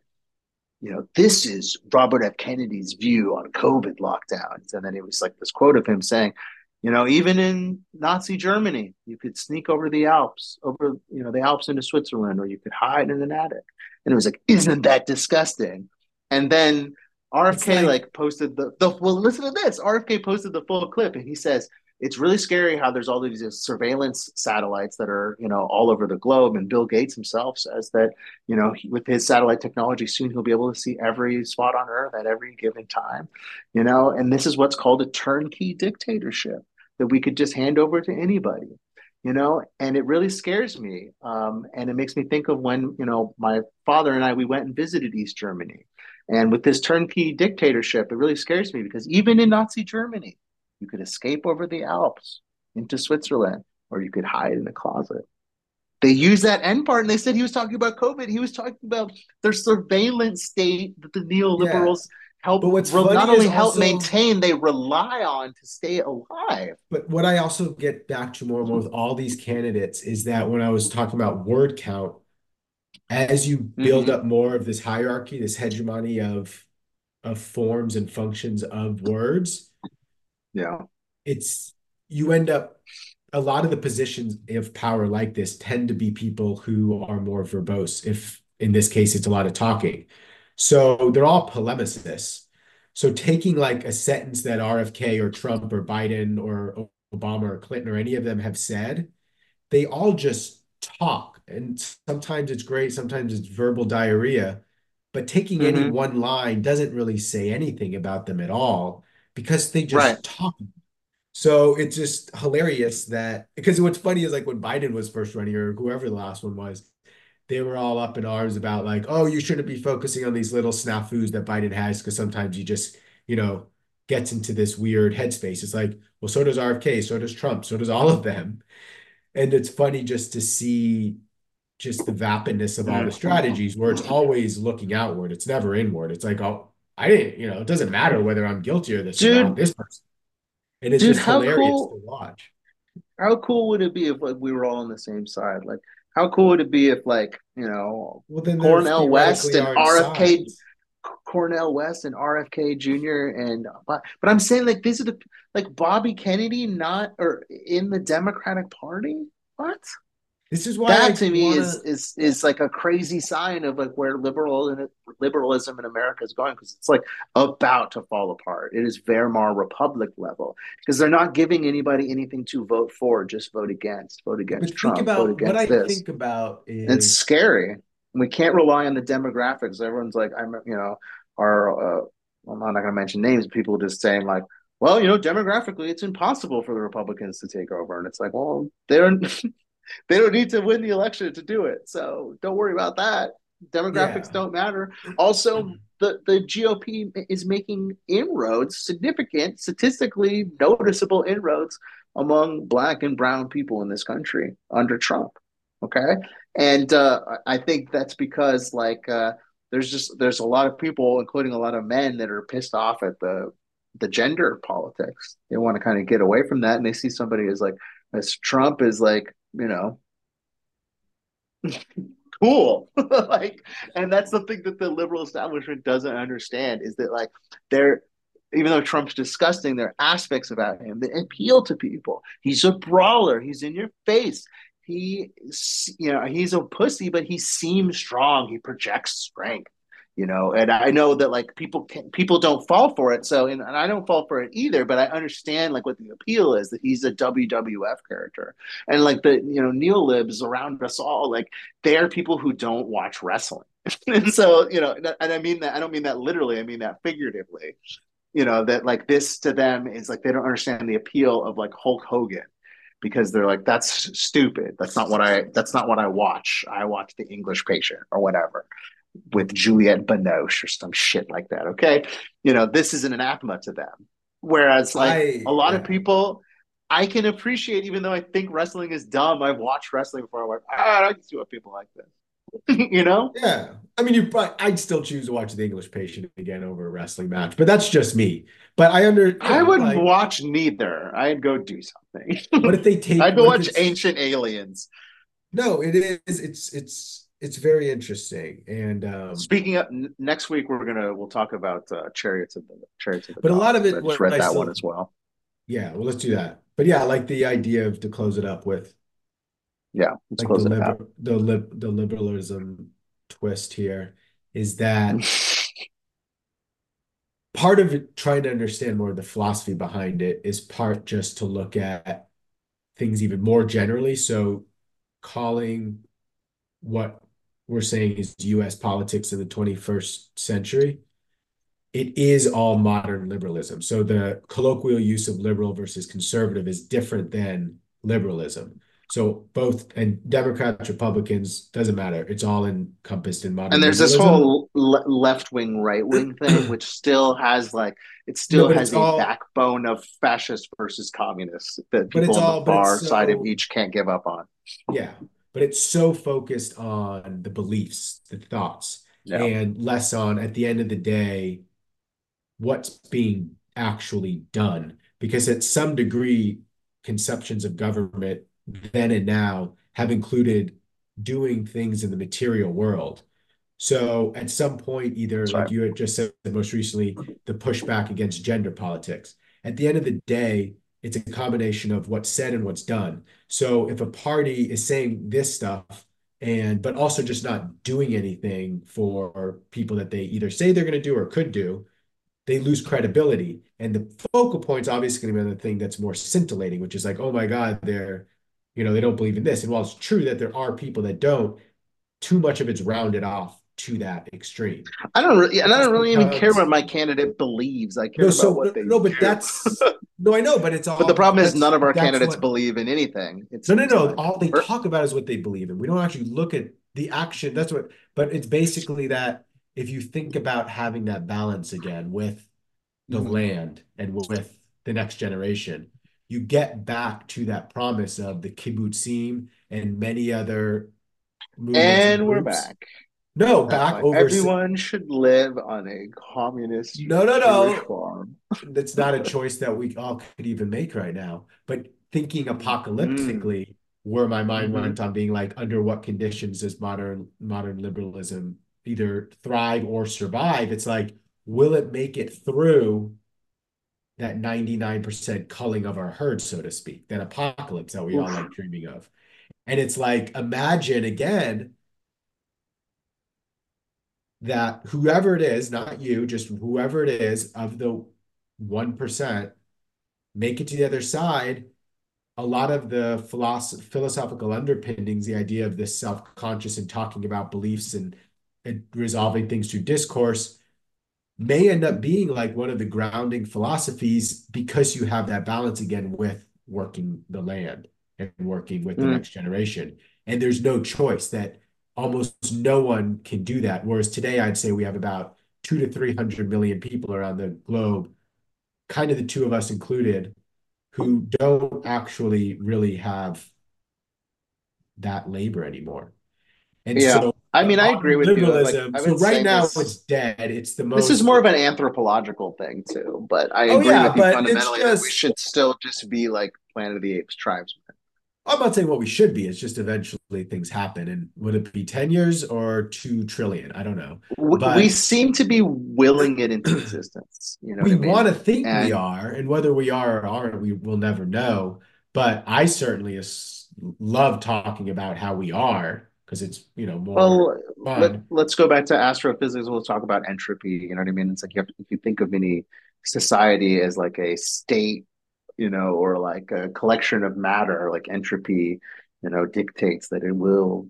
you know, this is Robert F. Kennedy's view on COVID lockdowns. And then it was like this quote of him saying, you know, even in Nazi Germany, you could sneak over the Alps, over, you know, the Alps into Switzerland, or you could hide in an attic. And it was like, isn't that disgusting? And then RFK like, like, posted the, the well, listen to this. RFK posted the full clip and he says, it's really scary how there's all these surveillance satellites that are you know all over the globe and bill gates himself says that you know he, with his satellite technology soon he'll be able to see every spot on earth at every given time you know? And this is what's called a turnkey dictatorship that we could just hand over to anybody you know? And it really scares me um, and it makes me think of when you know my father and i we went and visited east germany. And with this turnkey dictatorship it really scares me because even in nazi germany you could escape over the Alps into Switzerland. or you could hide in a closet. They used that end part and they said he was talking about COVID. He was talking about their surveillance state that the neoliberals yeah. help but what's not only help also, maintain, they rely on to stay alive. But what I also get back to more and more with all these candidates is that when I was talking about word count, as you build mm-hmm. up more of this hierarchy, this hegemony of of forms and functions of words, yeah, it's you end up a lot of the positions of power like this tend to be people who are more verbose. If in this case it's a lot of talking, so they're all polemicists. So taking like a sentence that RFK or Trump or Biden or Obama or Clinton or any of them have said, they all just talk and sometimes it's great, sometimes it's verbal diarrhea. But taking mm-hmm. any one line doesn't really say anything about them at all because they just right. talk. So it's just hilarious that because what's funny is like when Biden was first running or whoever the last one was, they were all up in arms about like, oh, you shouldn't be focusing on these little snafus that Biden has because sometimes he just, you know, gets into this weird headspace. It's like, well, so does RFK, so does Trump, so does all of them. And it's funny just to see just the vapidness of all mm-hmm. the strategies where it's always looking outward. It's never inward. It's like, oh, I didn't, you know, it doesn't matter whether I'm guilty or this Dude, this person. And it's dude, just hilarious cool, to watch. How cool would it be if like we were all on the same side? Like, how cool would it be if like you know well, then Cornel West and RFK, sides. Cornel West and RFK Jr. and but but I'm saying like these are the like Bobby Kennedy not or in the Democratic Party. What? This is why that I to me wanna... is is is like a crazy sign of like where liberal and liberalism in America is going because it's like about to fall apart. It is Weimar Republic level because they're not giving anybody anything to vote for, just vote against, vote against but Trump, think about, vote against what this. I think about is it's scary. We can't rely on the demographics. Everyone's like, I'm, you know, are Uh, I'm not going to mention names. People just saying like, well, you know, demographically, it's impossible for the Republicans to take over, and it's like, well, they're they don't need to win the election to do it. So don't worry about that. Demographics yeah. don't matter. Also, mm-hmm. the, the GOP is making inroads, significant, statistically noticeable inroads among black and brown people in this country under Trump. Okay. And uh, I think that's because like uh, there's just there's a lot of people, including a lot of men, that are pissed off at the the gender politics. They want to kind of get away from that, and they see somebody as like as Trump is like you know, cool. like, and that's the thing that the liberal establishment doesn't understand is that like they're even though Trump's disgusting, there are aspects about him that appeal to people. He's a brawler. He's in your face. He, you know, he's a pussy, but he seems strong. He projects strength you know and i know that like people can, people don't fall for it so and, and, i don't fall for it either but i understand like what the appeal is that he's a wwf character. And like the you know neolibs around us all like they are people who don't watch wrestling. And so you know and i mean that i don't mean that literally i mean that figuratively. You know that like this to them is like they don't understand the appeal of like hulk hogan because they're like that's stupid. That's not what i that's not what i watch. I watch the english patient or whatever with Juliette Binoche or some shit like that. Okay. You know, this is an anathema to them. Whereas, like, I, a lot yeah. of people, I can appreciate, even though I think wrestling is dumb. I've watched wrestling before. I'm like, ah, I can see what people like this. you know? Yeah. I mean, you. Probably, I'd still choose to watch The English Patient again over a wrestling match, but that's just me. But I under. I would like, watch neither. I'd go do something. but if they take, I'd go watch Ancient Aliens. No, it is. It's it's it's very interesting. And um, speaking up next week, we're gonna we'll talk about uh, chariots of the chariots of the. But a lot of it, I just read I that still, one as well. Yeah, well, let's do that. But yeah, I like the idea of to close it up with. Yeah, let's like close the, it liber- the lib- the liberalism twist here is that part of it, trying to understand more of the philosophy behind it is part just to look at things even more generally. So calling what we're saying is US politics in the 21st century, it is all modern liberalism. So the colloquial use of liberal versus conservative is different than liberalism. So both and Democrats, Republicans, doesn't matter. It's all encompassed in modern. And there's this whole le- left wing, right wing thing, which still has like it still no, has a all, backbone of fascist versus communists that people on all, the far so, side of each can't give up on. Yeah, but it's so focused on the beliefs, the thoughts, yeah. and less on at the end of the day what's being actually done. Because at some degree, conceptions of government then and now have included doing things in the material world. So at some point, either That's like you had just said most recently, the pushback against gender politics. At the end of the day, it's a combination of what's said and what's done. So if a party is saying this stuff and but also just not doing anything for people that they either say they're going to do or could do, they lose credibility. And the focal point's obviously going to be the thing that's more scintillating, which is like, oh my God, they're you know, they don't believe in this. And while it's true that there are people that don't, too much of it's rounded off to that extreme. I don't really, and I don't really even care what my candidate believes. I care no, so, about what they no, but do. that's no, I know, but it's all. But the problem is, none of our candidates what, believe in anything. It's no, no, no. All they talk about is what they believe in. We don't actually look at the action. That's what. But it's basically that if you think about having that balance again with the mm-hmm. land and with the next generation, you get back to that promise of the kibbutzim and many other and we're back. No, back over. Everyone should live on a communist. No, no, no. Farm. That's not a choice that we all could even make right now. But thinking apocalyptically, mm. where my mind mm-hmm. went on being like, under what conditions does modern modern liberalism either thrive or survive? It's like, will it make it through that 99% culling of our herd, so to speak, that apocalypse that we Oof. all like dreaming of. And it's like, imagine again that whoever it is, not you, just whoever it is of the 1%, make it to the other side. A lot of the philosoph- philosophical underpinnings, the idea of this self conscious and talking about beliefs and, and resolving things through discourse may end up being like one of the grounding philosophies because you have that balance again with working the land and working with the mm. next generation. And there's no choice that almost no one can do that. Whereas today, I'd say we have about two to 300 million people around the globe, kind of the two of us included, who don't actually really have that labor anymore. And yeah. so I mean, I agree with liberalism. you. Like, so right now this, it's dead. It's the most. This is more of an anthropological thing too, but I oh, agree yeah, with you fundamentally just, that we should still just be like Planet of the Apes tribesmen. I'm not saying what we should be. It's just eventually things happen, and would it be ten years or two trillion? I don't know. But, we seem to be willing it into existence. You know, we I mean? want to think and, we are, and whether we are or aren't, we will never know. But I certainly love talking about how we are because it's you know more well let, let's go back to astrophysics we'll talk about entropy you know what i mean it's like you have to, if you think of any society as like a state you know or like a collection of matter like entropy you know dictates that it will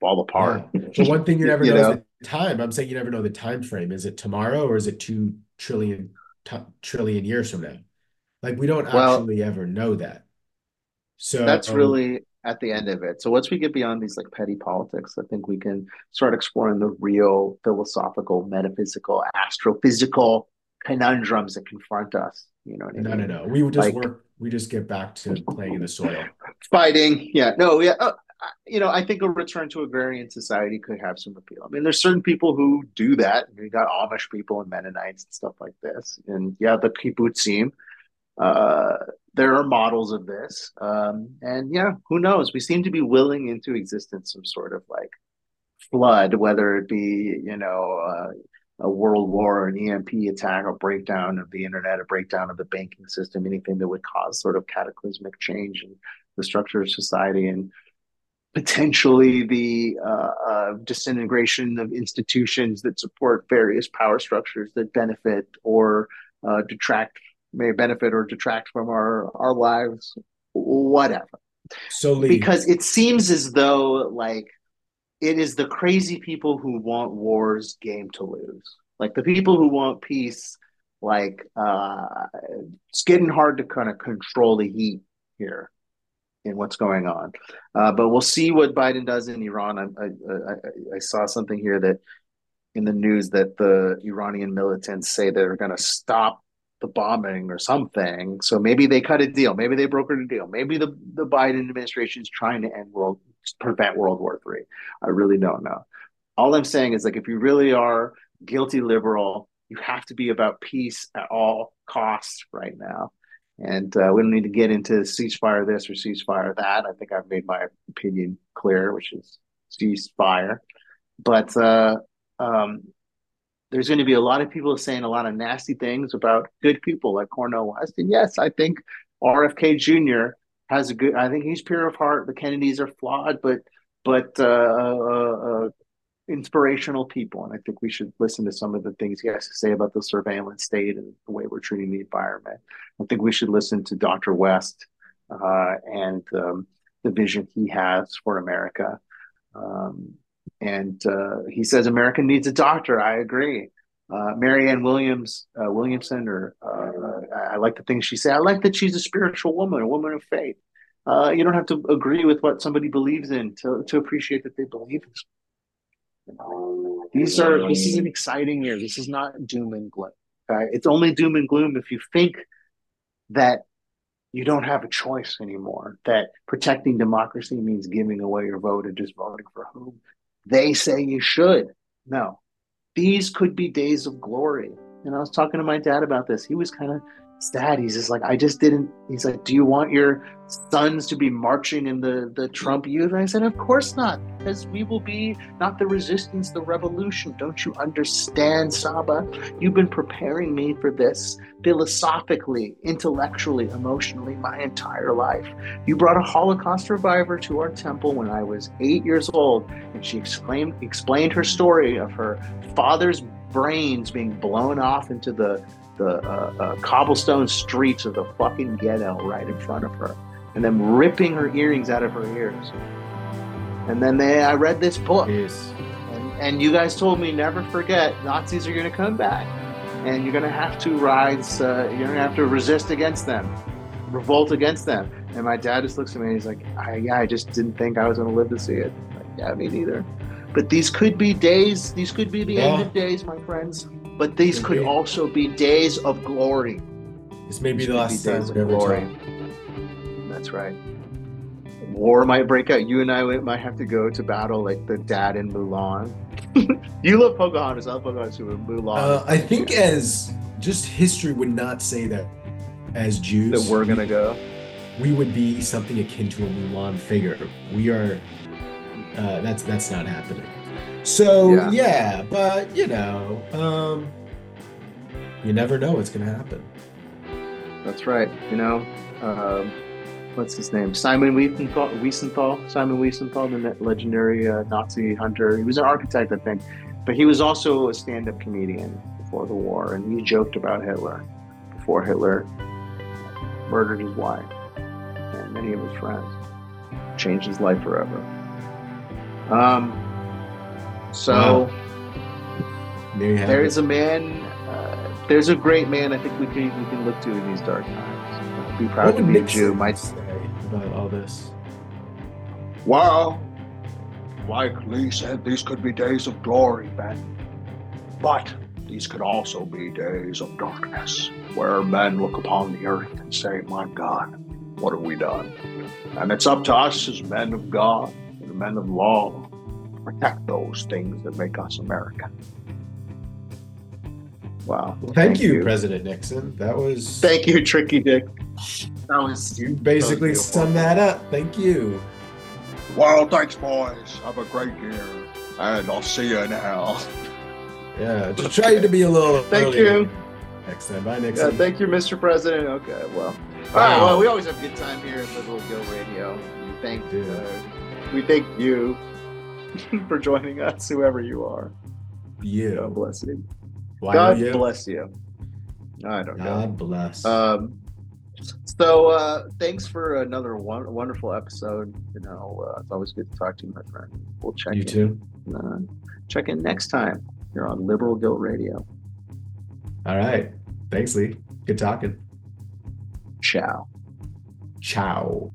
fall apart yeah. but one thing you never you know, know, is the time i'm saying you never know the time frame is it tomorrow or is it two trillion t- trillion years from now like we don't well, actually ever know that so that's um, really at the end of it. So once we get beyond these like petty politics, I think we can start exploring the real philosophical, metaphysical, astrophysical conundrums that confront us. You know what I no, mean? No, no, We would just like, work. We just get back to playing in the soil, fighting. Yeah, no, yeah. Uh, you know, I think a return to agrarian society could have some appeal. I mean, there's certain people who do that. You got Amish people and Mennonites and stuff like this, and yeah, the kibbutzim. Uh, there are models of this. Um, and yeah, who knows? We seem to be willing into existence some sort of like flood, whether it be, you know, uh, a world war, an EMP attack, a breakdown of the internet, a breakdown of the banking system, anything that would cause sort of cataclysmic change in the structure of society and potentially the uh, uh, disintegration of institutions that support various power structures that benefit or uh, detract may benefit or detract from our our lives, whatever. So Lee, because it seems as though like it is the crazy people who want wars game to lose. Like the people who want peace, like uh, it's getting hard to kind of control the heat here in what's going on. Uh, but we'll see what Biden does in Iran. I, I, I, I saw something here that in the news that the Iranian militants say they're going to stop the bombing or something. So maybe they cut a deal. Maybe they brokered a deal. Maybe the, the Biden administration is trying to end world prevent World War Three. I really don't know. All I'm saying is like if you really are guilty liberal, you have to be about peace at all costs right now. And uh, we don't need to get into ceasefire this or ceasefire that. I think I've made my opinion clear, which is ceasefire. But uh, um, there's going to be a lot of people saying a lot of nasty things about good people like Cornel West. And yes, I think RFK Jr. has a good. I think he's pure of heart. The Kennedys are flawed, but but uh, uh, uh, inspirational people. And I think we should listen to some of the things he has to say about the surveillance state and the way we're treating the environment. I think we should listen to Dr. West uh, and um, the vision he has for America. Um, and uh, he says America needs a doctor. I agree. Uh, Marianne Williams uh, Williamson, or uh, I like the things she said. I like that she's a spiritual woman, a woman of faith. Uh, you don't have to agree with what somebody believes in to, to appreciate that they believe in. These are this is an exciting year. This is not doom and gloom. Okay? It's only doom and gloom if you think that you don't have a choice anymore. That protecting democracy means giving away your vote and just voting for whom they say you should. No, these could be days of glory. And I was talking to my dad about this. He was kind of sad. He's just like, I just didn't. He's like, Do you want your sons to be marching in the, the Trump youth? And I said, Of course not, because we will be not the resistance, the revolution. Don't you understand, Saba? You've been preparing me for this philosophically, intellectually, emotionally my entire life. You brought a Holocaust survivor to our temple when I was eight years old, and she explained, explained her story of her father's brains being blown off into the the uh, uh, cobblestone streets of the fucking ghetto right in front of her, and then ripping her earrings out of her ears. And then they, I read this book, Yes. and, and you guys told me never forget Nazis are going to come back, and you're going to have to rise. Uh, you're going to have to resist against them, revolt against them. And my dad just looks at me and he's like, I, "Yeah, I just didn't think I was going to live to see it." Like, yeah, me neither. But these could be days. These could be the end of days, my friends. But these Could also be days of glory. This may be These the last be days we of glory. talk. That's right. War might break out. You and I might have to go to battle like the dad in Mulan. you love Pocahontas. I love Pocahontas too. Mulan. Uh, I think as just history would not say that as Jews that we're gonna go. we would be something akin to a Mulan figure. We are uh, that's that's not happening. So Yeah. yeah. but you know, um, you never know what's gonna happen. That's right. You know, um, what's his name? Simon Wiesenthal. Wiesenthal. Simon Wiesenthal, the legendary uh, Nazi hunter. He was an architect, I think, but he was also a stand-up comedian before the war, and he joked about Hitler before Hitler murdered his wife and many of his friends. Changed his life forever. Um. So There you have there it. is a man. Uh, there's a great man. I think we can we can look to in these dark times. Be proud What to would be a Nixon Jew. My say about all this? Well, like Lee said, these could be days of glory, Ben. But these could also be days of darkness, where men look upon the earth and say, My God, what have we done? And it's up to us as men of God and men of law to protect those things that make us American. wow. Well, thank, you, President Nixon. That was Thank you, Tricky Dick. That was you basically That was beautiful. summed that up. Thank you. Well, thanks, boys. Have a great year. And I'll see you in hell. Yeah, just try to be a little. Thank earlier you. Next time, bye, Yeah, thank you, Mr. President. Okay, well. All right, well, we always have a good time here at Liberal Guilt Radio. We thank, We do. uh, we thank you for joining us, whoever you are. Yeah. God bless you. Why God you? bless you. I don't know. God bless. Um, so uh, thanks for another one, wonderful episode. You know, uh, it's always good to talk to you, my friend. We'll check you in. too. Uh, check in next time. You're on Liberal Guilt Radio. All right. Thanks, Lee. Good talking. Ciao. Ciao.